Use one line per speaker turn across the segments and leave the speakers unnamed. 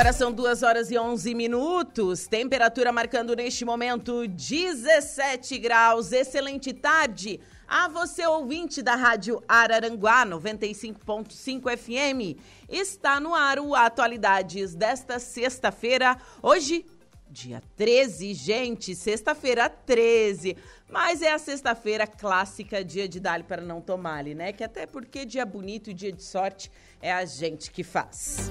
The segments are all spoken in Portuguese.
Agora são 2 horas e 11 minutos. Temperatura marcando neste momento 17 graus. Excelente tarde a você, ouvinte da Rádio Araranguá 95.5 FM. Está no ar o Atualidades desta sexta-feira. Hoje, dia 13, gente. Sexta-feira 13. Mas é a sexta-feira clássica, dia de dar para não tomar, né? Que até porque dia bonito e dia de sorte é a gente que faz.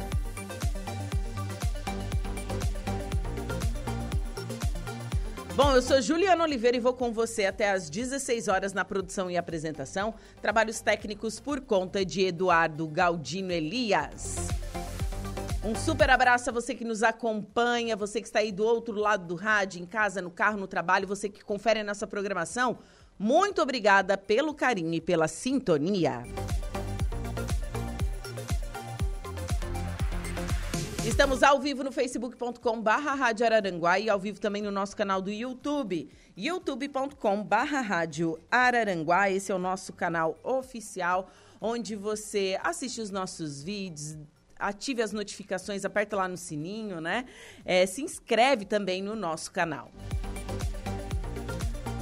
Bom, eu sou Juliana Oliveira e vou com você até às 16 horas na produção e apresentação. Trabalhos técnicos por conta de Eduardo Galdino Elias. Um super abraço a você que nos acompanha, você que está aí do outro lado do rádio, em casa, no carro, no trabalho, você que confere a nossa programação. Muito obrigada pelo carinho e pela sintonia. Estamos ao vivo no facebook.com barra Rádio Araranguá e ao vivo também no nosso canal do YouTube, youtube.com barra Rádio Araranguá. Esse é o nosso canal oficial, onde você assiste os nossos vídeos, ative as notificações, aperta lá no sininho, né? É, se inscreve também no nosso canal.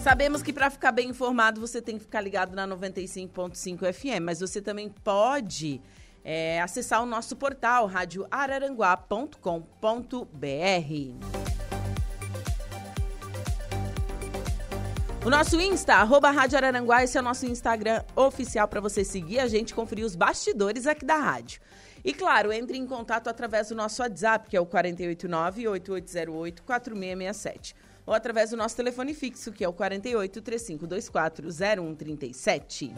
Sabemos que para ficar bem informado você tem que ficar ligado na 95.5 FM, mas você também pode é, acessar o nosso portal radioararanguá.com.br. O nosso Insta, arroba Rádio Araranguá, esse é o nosso Instagram oficial para você seguir a gente conferir os bastidores aqui da rádio. E claro, entre em contato através do nosso WhatsApp, que é o 489-8808-4667. Ou através do nosso telefone fixo, que é o 48 3524 0137.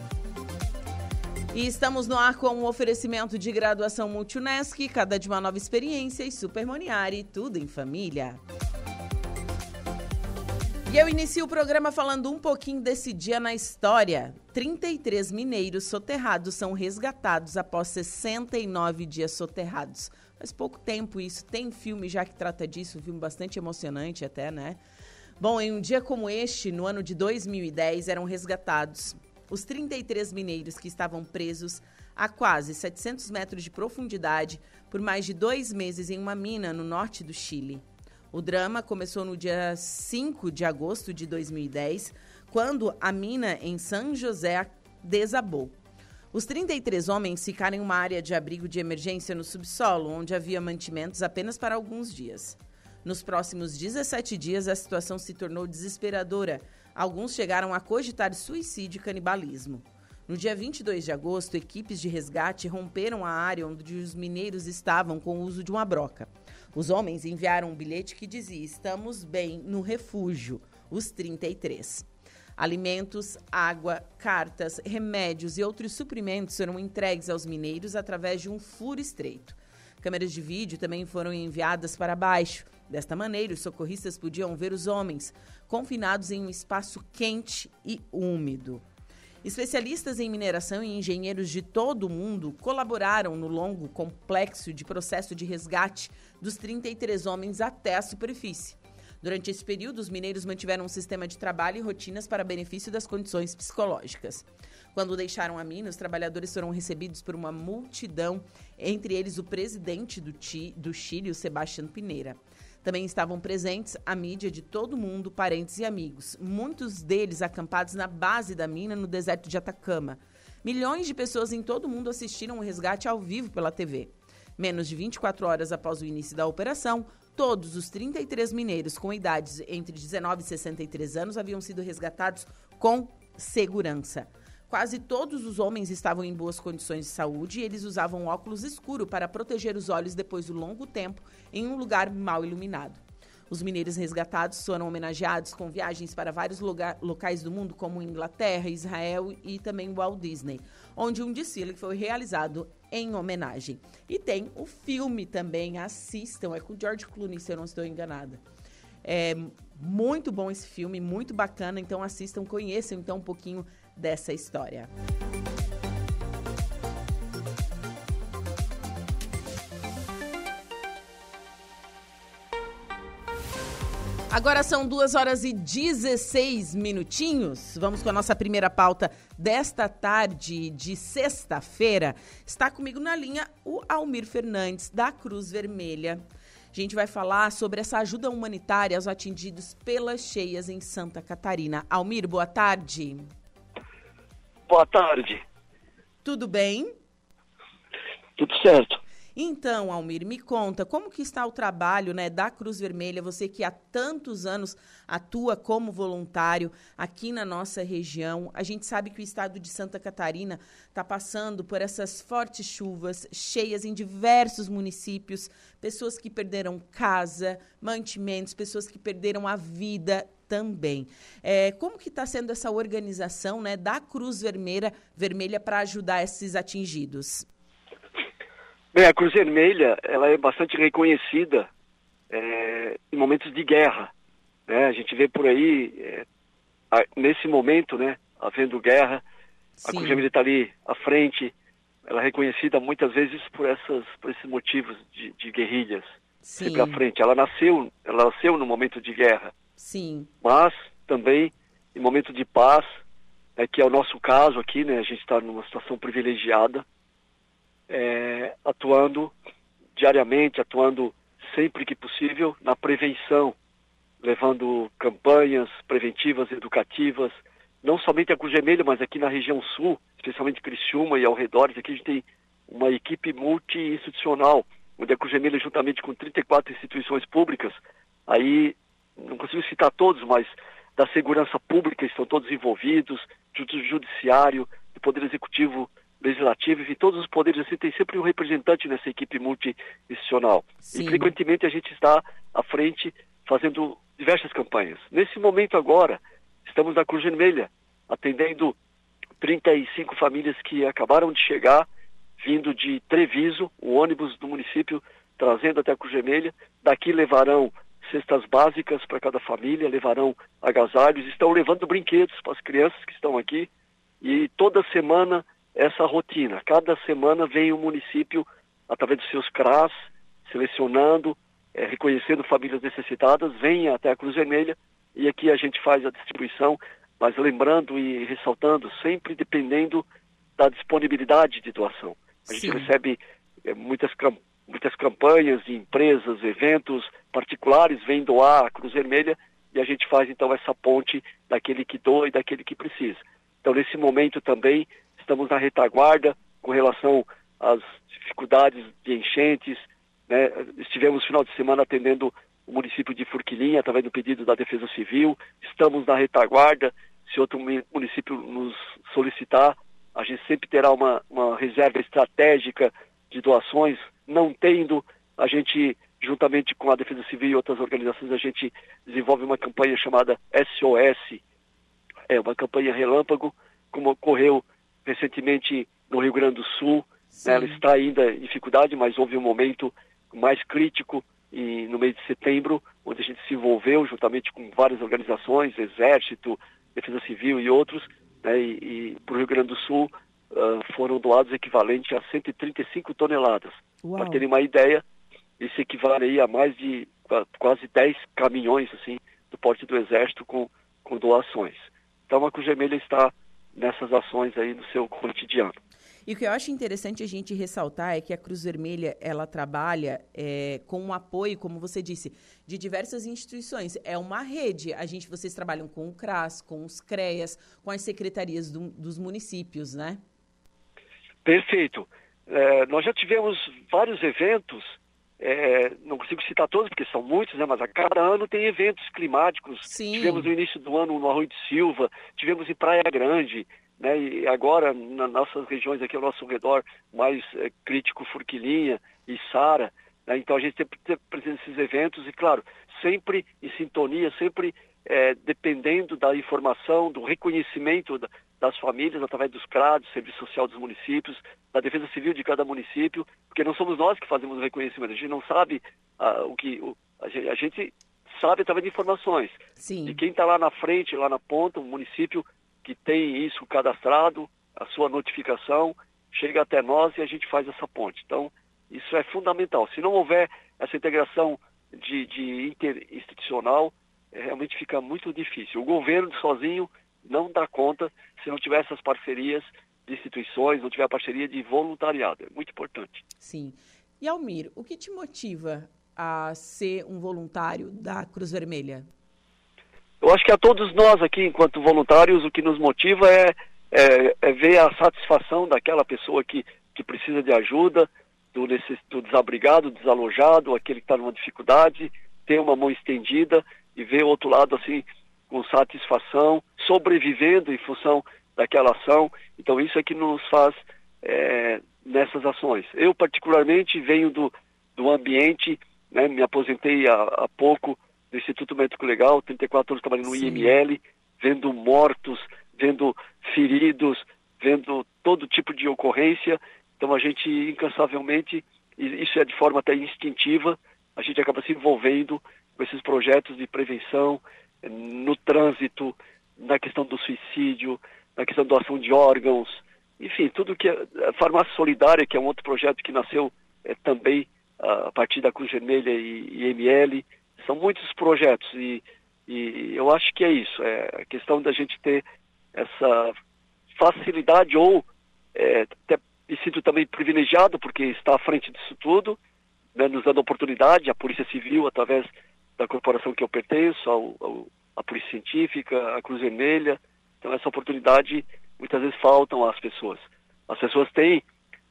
E estamos no ar com um oferecimento de graduação Multunesc, cada de uma nova experiência e Supermoniari, tudo em família. E eu inicio o programa falando um pouquinho desse dia na história. 33 mineiros soterrados são resgatados após 69 dias soterrados. Faz pouco tempo isso. Tem filme já que trata disso, um filme bastante emocionante até, né? Bom, em um dia como este, no ano de 2010, eram resgatados os 33 mineiros que estavam presos a quase 700 metros de profundidade por mais de dois meses em uma mina no norte do Chile. O drama começou no dia 5 de agosto de 2010, quando a mina em São José desabou. Os 33 homens ficaram em uma área de abrigo de emergência no subsolo, onde havia mantimentos apenas para alguns dias. Nos próximos 17 dias, a situação se tornou desesperadora, Alguns chegaram a cogitar suicídio e canibalismo. No dia 22 de agosto, equipes de resgate romperam a área onde os mineiros estavam com o uso de uma broca. Os homens enviaram um bilhete que dizia: Estamos bem no refúgio, os 33. Alimentos, água, cartas, remédios e outros suprimentos foram entregues aos mineiros através de um furo estreito. Câmeras de vídeo também foram enviadas para baixo. Desta maneira, os socorristas podiam ver os homens, confinados em um espaço quente e úmido. Especialistas em mineração e engenheiros de todo o mundo colaboraram no longo, complexo de processo de resgate dos 33 homens até a superfície. Durante esse período, os mineiros mantiveram um sistema de trabalho e rotinas para benefício das condições psicológicas. Quando deixaram a mina, os trabalhadores foram recebidos por uma multidão, entre eles o presidente do, Chile, o Sebastião Pineira. Também estavam presentes a mídia de todo mundo, parentes e amigos, muitos deles acampados na base da mina no deserto de Atacama. Milhões de pessoas em todo o mundo assistiram o resgate ao vivo pela TV. Menos de 24 horas após o início da operação, todos os 33 mineiros com idades entre 19 e 63 anos haviam sido resgatados com segurança. Quase todos os homens estavam em boas condições de saúde e eles usavam óculos escuro para proteger os olhos depois do longo tempo em um lugar mal iluminado. Os mineiros resgatados foram homenageados com viagens para vários lugar, locais do mundo, como Inglaterra, Israel e também Walt Disney, onde um desfile foi realizado em homenagem. E tem o filme também, assistam, é com George Clooney, se eu não estou enganada. É muito bom esse filme, muito bacana, então assistam, conheçam então um pouquinho dessa história. Agora são duas horas e 16 minutinhos. Vamos com a nossa primeira pauta desta tarde de sexta-feira. Está comigo na linha o Almir Fernandes, da Cruz Vermelha. A gente vai falar sobre essa ajuda humanitária aos atingidos pelas cheias em Santa Catarina. Almir, boa tarde.
Boa tarde.
Tudo bem?
Tudo certo.
Então, Almir, me conta, como que está o trabalho né, da Cruz Vermelha, você que há tantos anos atua como voluntário aqui na nossa região. A gente sabe que o estado de Santa Catarina está passando por essas fortes chuvas, cheias em diversos municípios, pessoas que perderam casa, mantimentos, pessoas que perderam a vida também. É, como que está sendo essa organização né, da Cruz Vermelha, Vermelha para ajudar esses atingidos?
Bem, a Cruz Vermelha ela é bastante reconhecida é, em momentos de guerra. Né? A gente vê por aí, é, a, nesse momento, né, havendo guerra, Sim. a Cruz Vermelha está ali à frente, ela é reconhecida muitas vezes por, essas, por esses motivos de, de guerrilhas. Sim. Sempre à frente. Ela nasceu, ela nasceu no momento de guerra.
Sim.
Mas também em momento de paz, é que é o nosso caso aqui, né? A gente está numa situação privilegiada, é, atuando diariamente, atuando sempre que possível na prevenção, levando campanhas preventivas, educativas, não somente a Cruz Vermelha, mas aqui na região sul, especialmente Criciúma e ao redor, aqui a gente tem uma equipe multi-institucional, onde a Cruz Vermelha, juntamente com 34 instituições públicas, aí não consigo citar todos, mas da segurança pública estão todos envolvidos, do judiciário, do poder executivo, legislativo, e todos os poderes assim tem sempre um representante nessa equipe multi-institucional. E frequentemente a gente está à frente fazendo diversas campanhas. Nesse momento agora, estamos na Cruz Vermelha, atendendo 35 famílias que acabaram de chegar, vindo de Treviso, o ônibus do município trazendo até a Cruz Vermelha. Daqui levarão cestas básicas para cada família, levarão agasalhos, estão levando brinquedos para as crianças que estão aqui. E toda semana essa rotina. Cada semana vem o município, através dos seus CRAS, selecionando, é, reconhecendo famílias necessitadas, vem até a Cruz Vermelha e aqui a gente faz a distribuição, mas lembrando e ressaltando, sempre dependendo da disponibilidade de doação. A gente Sim. recebe é, muitas muitas campanhas de empresas, eventos particulares vêm doar a Cruz Vermelha e a gente faz então essa ponte daquele que doa e daquele que precisa. Então nesse momento também estamos na retaguarda com relação às dificuldades de enchentes, né? estivemos final de semana atendendo o município de Furquilinha através do pedido da Defesa Civil, estamos na retaguarda, se outro município nos solicitar, a gente sempre terá uma, uma reserva estratégica de doações não tendo, a gente, juntamente com a Defesa Civil e outras organizações, a gente desenvolve uma campanha chamada SOS, é uma campanha relâmpago, como ocorreu recentemente no Rio Grande do Sul. Né, ela está ainda em dificuldade, mas houve um momento mais crítico e, no mês de setembro, onde a gente se envolveu juntamente com várias organizações, Exército, Defesa Civil e outros, né, e, e para o Rio Grande do Sul uh, foram doados equivalente a 135 toneladas. Para terem uma ideia, isso equivale aí a mais de quase 10 caminhões assim do porte do Exército com, com doações. Então a Cruz Vermelha está nessas ações aí no seu cotidiano.
E o que eu acho interessante a gente ressaltar é que a Cruz Vermelha ela trabalha é, com um apoio, como você disse, de diversas instituições. É uma rede. A gente, vocês trabalham com o CRAS, com os CREAS, com as secretarias do, dos municípios, né?
Perfeito. É, nós já tivemos vários eventos é, não consigo citar todos porque são muitos, né? Mas a cada ano tem eventos climáticos.
Sim.
Tivemos no início do ano no Arroio de Silva, tivemos em Praia Grande, né? E agora nas nossas regiões aqui ao nosso redor mais é, crítico Furquilinha e Sara. Né? Então a gente tem, tem presente esses eventos e claro sempre em sintonia, sempre é, dependendo da informação, do reconhecimento da, das famílias através dos CRADs, Serviço Social dos municípios, da Defesa Civil de cada município, porque não somos nós que fazemos o reconhecimento, a gente não sabe ah, o que. O, a, gente, a, gente, sabe através de informações.
Sim.
E quem está lá na frente, lá na ponta, um município que tem isso cadastrado, a sua notificação, chega até nós e a gente faz essa ponte. Então, isso é fundamental. Se não houver essa integração de, de interinstitucional, é, realmente fica muito difícil. O governo sozinho não dá conta se não tiver essas parcerias de instituições, não tiver a parceria de voluntariado. É muito importante.
Sim. E Almir, o que te motiva a ser um voluntário da Cruz Vermelha?
Eu acho que a todos nós aqui, enquanto voluntários, o que nos motiva é, é, é ver a satisfação daquela pessoa que, que precisa de ajuda, do, do desabrigado, desalojado, aquele que está numa dificuldade, ter uma mão estendida e ver o outro lado assim com satisfação, sobrevivendo em função daquela ação. Então isso é que nos faz é, nessas ações. Eu particularmente venho do, do ambiente, né, me aposentei há, há pouco do Instituto Médico Legal, 34 anos trabalhando no Sim. IML, vendo mortos, vendo feridos, vendo todo tipo de ocorrência. Então a gente incansavelmente, e isso é de forma até instintiva, a gente acaba se envolvendo com esses projetos de prevenção no trânsito, na questão do suicídio, na questão da doação de órgãos, enfim, tudo que é, a farmácia solidária, que é um outro projeto que nasceu é, também a partir da Cruz Vermelha e, e ML, são muitos projetos e, e eu acho que é isso, é a questão da gente ter essa facilidade ou é, até me sinto também privilegiado porque está à frente disso tudo, né, nos dando oportunidade, a Polícia Civil, através da corporação que eu pertenço, ao, ao, à Polícia Científica, à Cruz Vermelha. Então, essa oportunidade muitas vezes faltam às pessoas. As pessoas têm,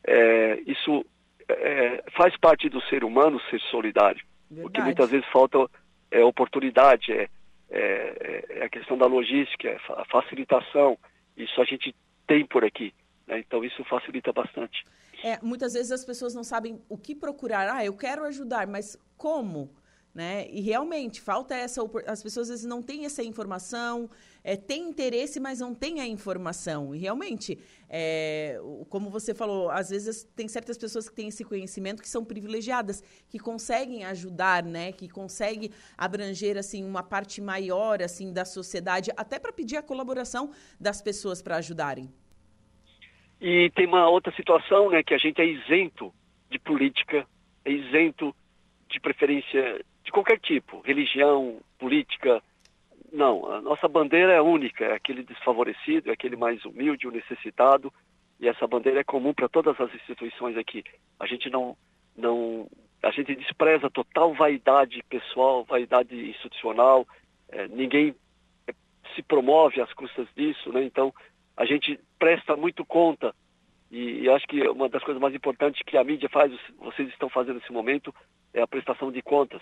é, isso é, faz parte do ser humano ser solidário. Verdade. O que muitas vezes falta é oportunidade, é, é, é, a questão da logística, é a facilitação. Isso a gente tem por aqui. Né? Então, isso facilita bastante.
É, muitas vezes as pessoas não sabem o que procurar. Ah, eu quero ajudar, mas como? Né? E realmente falta essa as pessoas às vezes não têm essa informação, é, têm interesse, mas não têm a informação. E realmente, é, como você falou, às vezes tem certas pessoas que têm esse conhecimento que são privilegiadas, que conseguem ajudar, né? Que conseguem abranger assim uma parte maior assim da sociedade, até para pedir a colaboração das pessoas para ajudarem.
E tem uma outra situação, né, que a gente é isento de política, é isento de preferência de qualquer tipo, religião, política. Não, a nossa bandeira é única, é aquele desfavorecido, é aquele mais humilde, o necessitado, e essa bandeira é comum para todas as instituições aqui. A gente não, não, a gente despreza total vaidade pessoal, vaidade institucional, é, ninguém se promove às custas disso, né? Então, a gente presta muito conta e, e, acho que uma das coisas mais importantes que a mídia faz, vocês estão fazendo nesse momento, é a prestação de contas.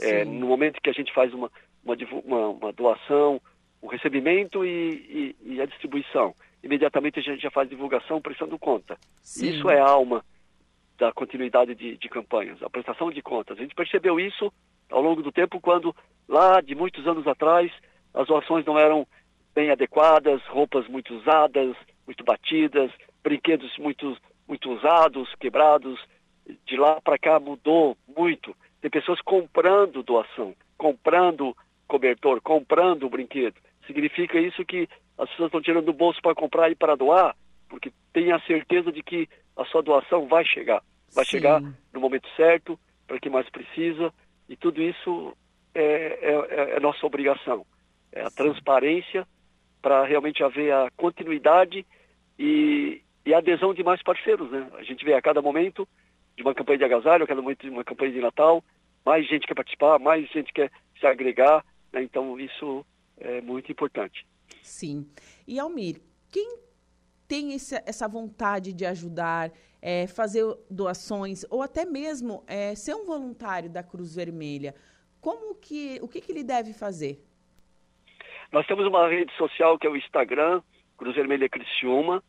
É, no momento que a gente faz uma, uma, uma, uma doação, o recebimento e, e, e, a distribuição, imediatamente a gente já faz divulgação prestando conta. Sim. Isso é a alma da continuidade de, de campanhas, a prestação de contas. A gente percebeu isso ao longo do tempo quando, lá de muitos anos atrás, as doações não eram bem adequadas, roupas muito usadas, muito batidas, brinquedos muito, muito usados, quebrados. De lá para cá mudou muito. Tem pessoas comprando doação, comprando cobertor, comprando brinquedo. Significa isso que as pessoas estão tirando do bolso para comprar e para doar, porque tem a certeza de que a sua doação vai chegar. Vai Sim. chegar no momento certo, para quem mais precisa. E tudo isso é, é, é nossa obrigação. É a transparência para realmente haver a continuidade e, e a adesão de mais parceiros. Né? A gente vê a cada momento de uma campanha de agasalho, a cada momento de uma campanha de Natal, mais gente quer participar, mais gente quer se agregar. Né? Então, isso é muito importante.
Sim. E Almir, quem tem esse, essa vontade de ajudar, é, fazer doações ou até mesmo é, ser um voluntário da Cruz Vermelha, como que o que, que ele deve fazer?
Nós temos uma rede social que é o Instagram, Cruz Vermelha Criciúma.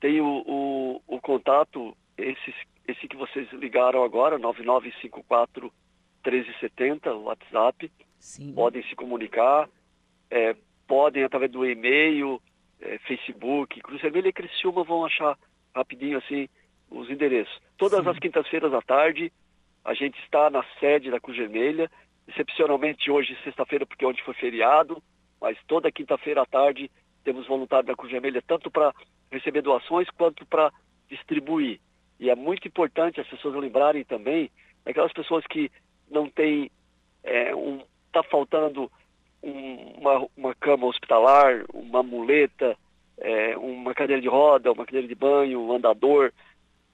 Tem o, o, o contato, esse, esse que vocês ligaram agora, 9954 1370, o WhatsApp. Sim. Podem se comunicar, é, podem através do e-mail, é, Facebook, Cruz Vermelha e Criciúma vão achar rapidinho assim os endereços. Todas Sim. as quintas-feiras à tarde, a gente está na sede da Cruz Vermelha, excepcionalmente hoje, sexta-feira, porque ontem foi feriado, mas toda quinta-feira à tarde temos voluntários da Cruz Vermelha, tanto para receber doações quanto para distribuir. E é muito importante as pessoas lembrarem também aquelas pessoas que não têm, é, um, tá faltando um, uma, uma cama hospitalar, uma muleta, é, uma cadeira de roda, uma cadeira de banho, um andador.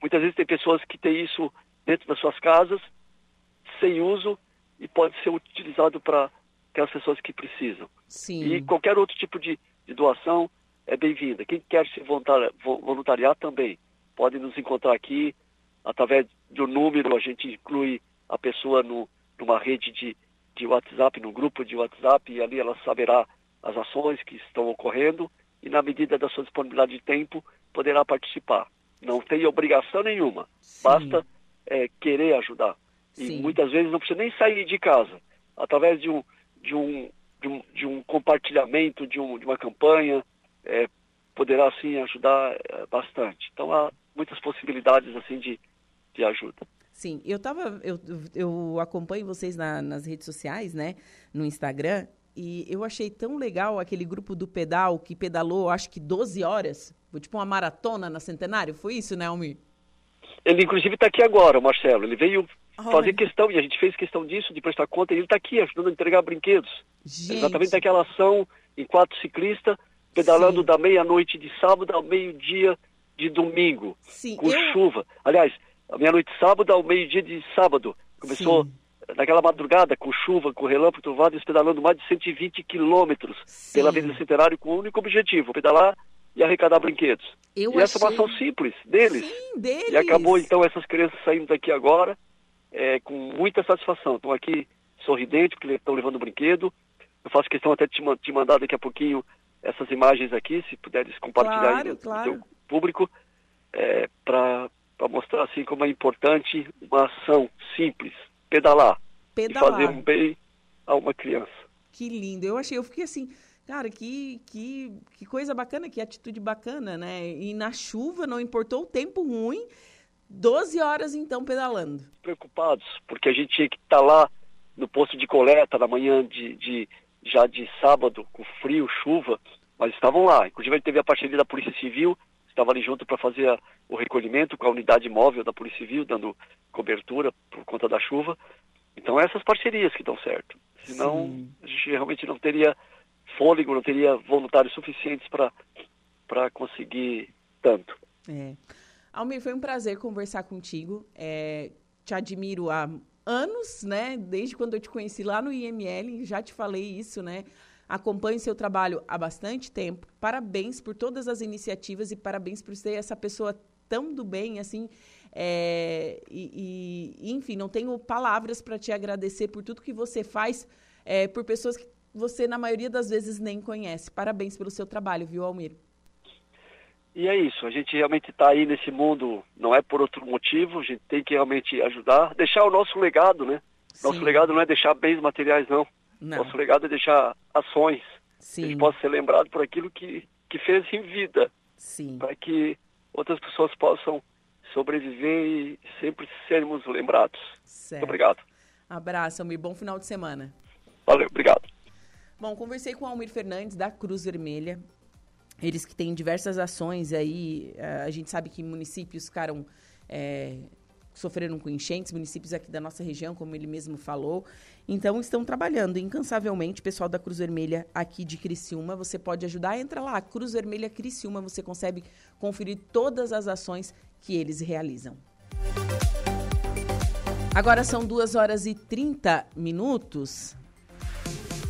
Muitas vezes tem pessoas que têm isso dentro das suas casas, sem uso, e pode ser utilizado para aquelas pessoas que precisam.
Sim.
E qualquer outro tipo de, de doação é bem-vinda. Quem quer se voluntariar também pode nos encontrar aqui através do número, a gente inclui a pessoa no, numa rede de, de WhatsApp, no grupo de WhatsApp, e ali ela saberá as ações que estão ocorrendo e, na medida da sua disponibilidade de tempo, poderá participar. Não tem obrigação nenhuma, Sim. basta é, querer ajudar. Sim. E muitas vezes não precisa nem sair de casa. Através de um, de um, de um, de um compartilhamento, de, um, de uma campanha, é, poderá sim ajudar é, bastante. Então há muitas possibilidades assim de, de ajuda.
Sim, eu tava, eu, eu acompanho vocês na, nas redes sociais, né, no Instagram, e eu achei tão legal aquele grupo do pedal que pedalou, acho que 12 horas, tipo uma maratona na Centenário, foi isso, né, Almir?
Ele inclusive está aqui agora, o Marcelo, ele veio fazer questão, e a gente fez questão disso, de prestar conta, e ele está aqui ajudando a entregar brinquedos. Gente. Exatamente daquela ação em quatro ciclistas, pedalando Sim. da meia-noite de sábado ao meio-dia de domingo, Sim, com eu... chuva. Aliás, a meia-noite de sábado ao meio-dia de sábado. Começou Sim. naquela madrugada, com chuva, com relâmpago, trovado, pedalando mais de 120 quilômetros pela Avenida Centenário com o único objetivo, pedalar e arrecadar brinquedos. Eu e achei... essa é uma ação simples deles.
Sim, deles.
E acabou então essas crianças saindo daqui agora é, com muita satisfação. Estão aqui sorridentes porque estão levando brinquedo. Eu faço questão até de te, mandar daqui a pouquinho essas imagens aqui, se puderes compartilhar
claro,
aí no,
claro.
no público, é, para mostrar assim como é importante uma ação simples, pedalar,
pedalar.
e fazer um bem a uma criança.
Que lindo. Eu achei, eu fiquei assim, cara, que, que, que coisa bacana, que atitude bacana, né? E na chuva, não importou o tempo ruim, 12 horas então pedalando.
Preocupados, porque a gente tinha que estar tá lá no posto de coleta na manhã de, de já de sábado, com frio, chuva, mas estavam lá. Inclusive ele teve a parceria da Polícia Civil, estava ali junto para fazer a, o recolhimento com a unidade móvel da Polícia Civil, dando cobertura por conta da chuva. Então essas parcerias que dão certo. Senão Sim. a gente realmente não teria fôlego, não teria voluntários suficientes para conseguir tanto.
É. Almir, foi um prazer conversar contigo. É, te admiro há anos, né? Desde quando eu te conheci lá no IML, já te falei isso, né? Acompanho seu trabalho há bastante tempo. Parabéns por todas as iniciativas e parabéns por ser essa pessoa tão do bem, assim. É, e, e, enfim, não tenho palavras para te agradecer por tudo que você faz é, por pessoas que você, na maioria das vezes, nem conhece. Parabéns pelo seu trabalho, viu, Almir?
E é isso, a gente realmente está aí nesse mundo, não é por outro motivo, a gente tem que realmente ajudar, deixar o nosso legado, né? Sim. Nosso legado não é deixar bens materiais, não. Não. Nosso legado é deixar ações. Sim. A gente possa ser lembrado por aquilo que, que fez em vida.
Sim.
Para que outras pessoas possam sobreviver e sempre sermos lembrados.
Certo.
Muito obrigado.
Abraço, Almir. Bom final de semana.
Valeu, obrigado.
Bom, conversei com o Almir Fernandes, da Cruz Vermelha. Eles que têm diversas ações aí, a gente sabe que municípios ficaram é, sofreram com enchentes, municípios aqui da nossa região, como ele mesmo falou. Então, estão trabalhando incansavelmente. Pessoal da Cruz Vermelha aqui de Criciúma, você pode ajudar. Entra lá, Cruz Vermelha Criciúma, você consegue conferir todas as ações que eles realizam. Agora são 2 horas e 30 minutos.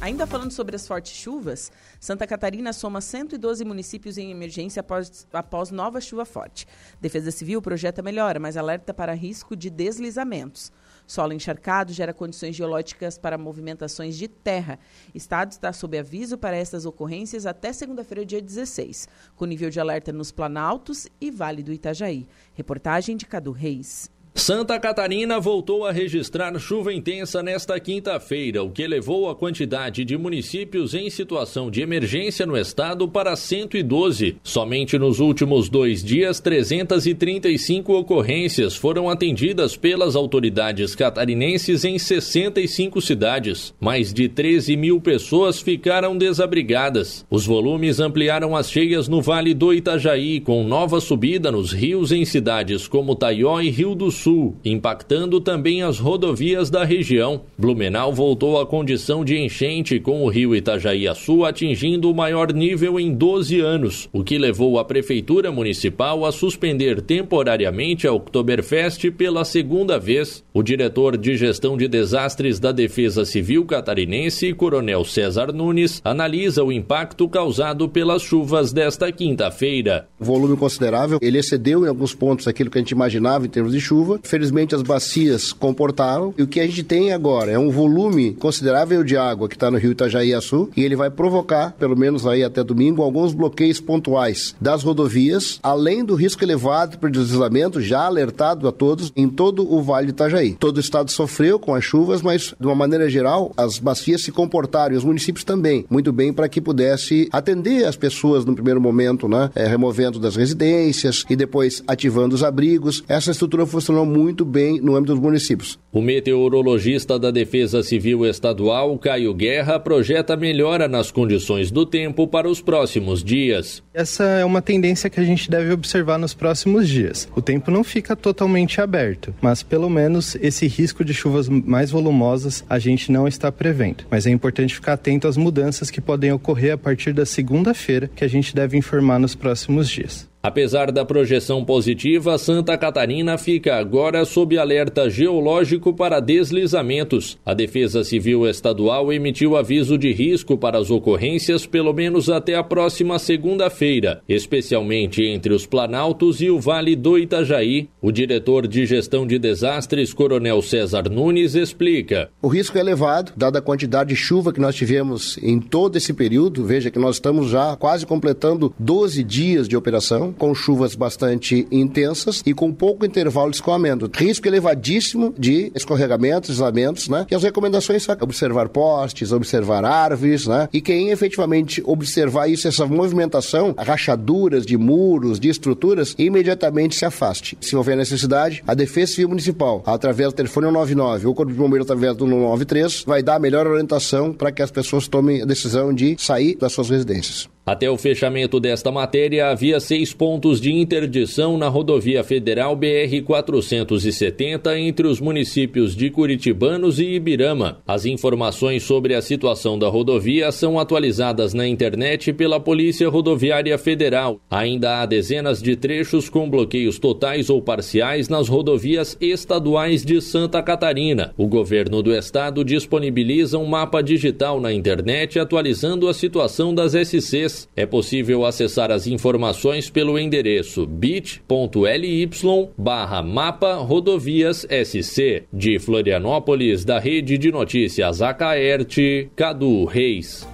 Ainda falando sobre as fortes chuvas, Santa Catarina soma 112 municípios em emergência após, após nova chuva forte. Defesa Civil projeta melhora, mas alerta para risco de deslizamentos. Solo encharcado gera condições geológicas para movimentações de terra. Estado está sob aviso para estas ocorrências até segunda-feira, dia 16, com nível de alerta nos Planaltos e Vale do Itajaí. Reportagem de Cadu Reis.
Santa Catarina voltou a registrar chuva intensa nesta quinta-feira, o que elevou a quantidade de municípios em situação de emergência no estado para 112. Somente nos últimos dois dias, 335 ocorrências foram atendidas pelas autoridades catarinenses em 65 cidades. Mais de 13 mil pessoas ficaram desabrigadas. Os volumes ampliaram as cheias no Vale do Itajaí, com nova subida nos rios em cidades como Taió e Rio do Sul Sul, impactando também as rodovias da região. Blumenau voltou à condição de enchente com o rio Itajaí-Açu atingindo o maior nível em 12 anos, o que levou a prefeitura municipal a suspender temporariamente a Oktoberfest pela segunda vez. O diretor de gestão de desastres da Defesa Civil catarinense, Coronel César Nunes, analisa o impacto causado pelas chuvas desta quinta-feira.
Volume considerável, ele excedeu em alguns pontos aquilo que a gente imaginava em termos de chuva chuva. Felizmente as bacias comportaram e o que a gente tem agora é um volume considerável de água que está no rio Itajaí-Açu e ele vai provocar, pelo menos aí até domingo, alguns bloqueios pontuais das rodovias, além do risco elevado por deslizamento já alertado a todos em todo o Vale do Itajaí. Todo o estado sofreu com as chuvas, mas de uma maneira geral as bacias se comportaram e os municípios também muito bem para que pudesse atender as pessoas no primeiro momento, né, é, removendo das residências e depois ativando os abrigos. Essa estrutura funcionou funcionou muito bem no âmbito dos municípios.
O meteorologista da Defesa Civil Estadual, Caio Guerra, projeta melhora nas condições do tempo para os próximos dias.
Essa é uma tendência que a gente deve observar nos próximos dias. O tempo não fica totalmente aberto, mas pelo menos esse risco de chuvas mais volumosas a gente não está prevendo. Mas é importante ficar atento às mudanças que podem ocorrer a partir da segunda-feira, que a gente deve informar nos próximos dias.
Apesar da projeção positiva, Santa Catarina fica agora sob alerta geológico para deslizamentos. A Defesa Civil Estadual emitiu aviso de risco para as ocorrências pelo menos até a próxima segunda-feira, especialmente entre os Planaltos e o Vale do Itajaí. O diretor de gestão de desastres, Coronel César Nunes, explica.
O risco é elevado, dada a quantidade de chuva que nós tivemos em todo esse período. Veja que nós estamos já quase completando 12 dias de operação com chuvas bastante intensas e com pouco intervalo de escoamento. Risco elevadíssimo de escorregamentos, deslamentos, né? E as recomendações são observar postes, observar árvores, né? E quem efetivamente observar isso, essa movimentação, rachaduras de muros, de estruturas, imediatamente se afaste. Se houver necessidade, a Defesa Civil Municipal, através do telefone 199 ou o Corpo de Bombeiro através do 193, vai dar a melhor orientação para que as pessoas tomem a decisão de sair das suas residências.
Até o fechamento desta matéria, havia seis pontos de interdição na rodovia federal BR-470 entre os municípios de Curitibanos e Ibirama. As informações sobre a situação da rodovia são atualizadas na internet pela Polícia Rodoviária Federal. Ainda há dezenas de trechos com bloqueios totais ou parciais nas rodovias estaduais de Santa Catarina. O governo do estado disponibiliza um mapa digital na internet atualizando a situação das SCs é possível acessar as informações pelo endereço bit.ly barra mapa rodovias SC. De Florianópolis, da Rede de Notícias Acaerte, Cadu Reis.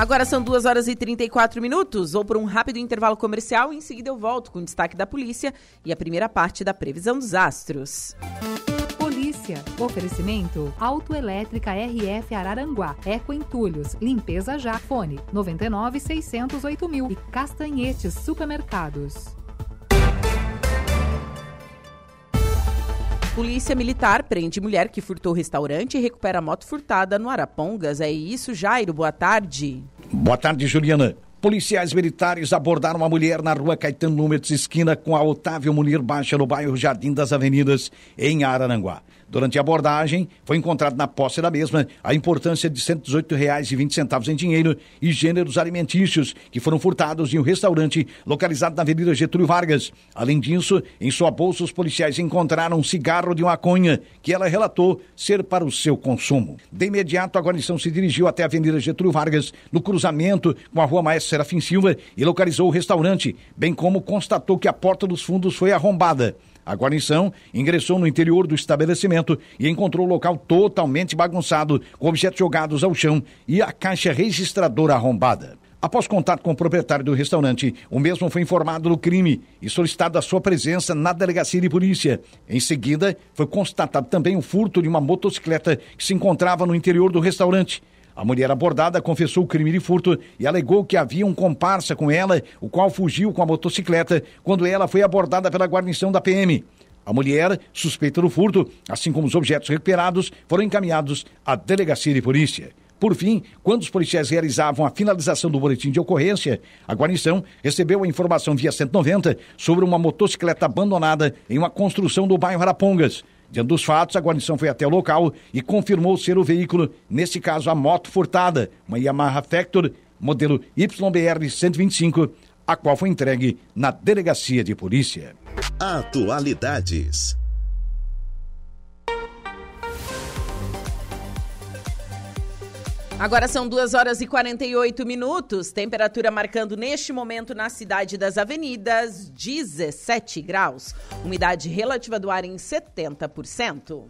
Agora são 2 horas e 34 minutos. Vou por um rápido intervalo comercial e em seguida eu volto com o destaque da polícia e a primeira parte da previsão dos astros.
Polícia. Oferecimento Autoelétrica RF Araranguá. Eco Entulhos. Limpeza já. Fone 99 608 mil. E Castanhetes Supermercados.
Polícia Militar prende mulher que furtou restaurante e recupera moto furtada no Arapongas. É isso, Jairo. Boa tarde.
Boa tarde, Juliana. Policiais militares abordaram uma mulher na rua Caetano Números, esquina com a Otávio Munir Baixa, no bairro Jardim das Avenidas, em Araranguá. Durante a abordagem, foi encontrado na posse da mesma a importância de R$ 118,20 em dinheiro e gêneros alimentícios que foram furtados em um restaurante localizado na Avenida Getúlio Vargas. Além disso, em sua bolsa, os policiais encontraram um cigarro de maconha que ela relatou ser para o seu consumo. De imediato, a guarnição se dirigiu até a Avenida Getúlio Vargas, no cruzamento com a Rua Maestro Serafim Silva, e localizou o restaurante, bem como constatou que a porta dos fundos foi arrombada. A guarnição ingressou no interior do estabelecimento e encontrou o local totalmente bagunçado, com objetos jogados ao chão e a caixa registradora arrombada. Após contato com o proprietário do restaurante, o mesmo foi informado do crime e solicitado a sua presença na delegacia de polícia. Em seguida, foi constatado também o furto de uma motocicleta que se encontrava no interior do restaurante. A mulher abordada confessou o crime de furto e alegou que havia um comparsa com ela, o qual fugiu com a motocicleta quando ela foi abordada pela guarnição da PM. A mulher, suspeita do furto, assim como os objetos recuperados, foram encaminhados à delegacia de polícia. Por fim, quando os policiais realizavam a finalização do boletim de ocorrência, a guarnição recebeu a informação via 190 sobre uma motocicleta abandonada em uma construção do bairro Arapongas. Diante dos fatos, a guarnição foi até o local e confirmou ser o veículo, nesse caso a moto furtada, uma Yamaha Factor, modelo YBR 125, a qual foi entregue na delegacia de polícia.
Atualidades.
Agora são 2 horas e 48 minutos. Temperatura marcando neste momento na cidade das avenidas 17 graus. Umidade relativa do ar em 70%.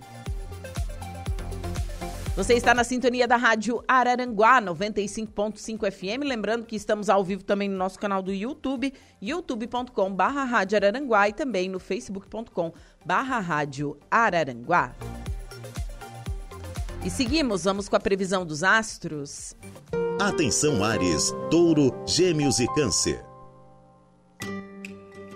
Você está na sintonia da Rádio Araranguá 95.5 FM. Lembrando que estamos ao vivo também no nosso canal do YouTube, youtube.com/barra e também no facebook.com/barra. E seguimos, vamos com a previsão dos astros.
Atenção, Ares, Touro, Gêmeos e Câncer.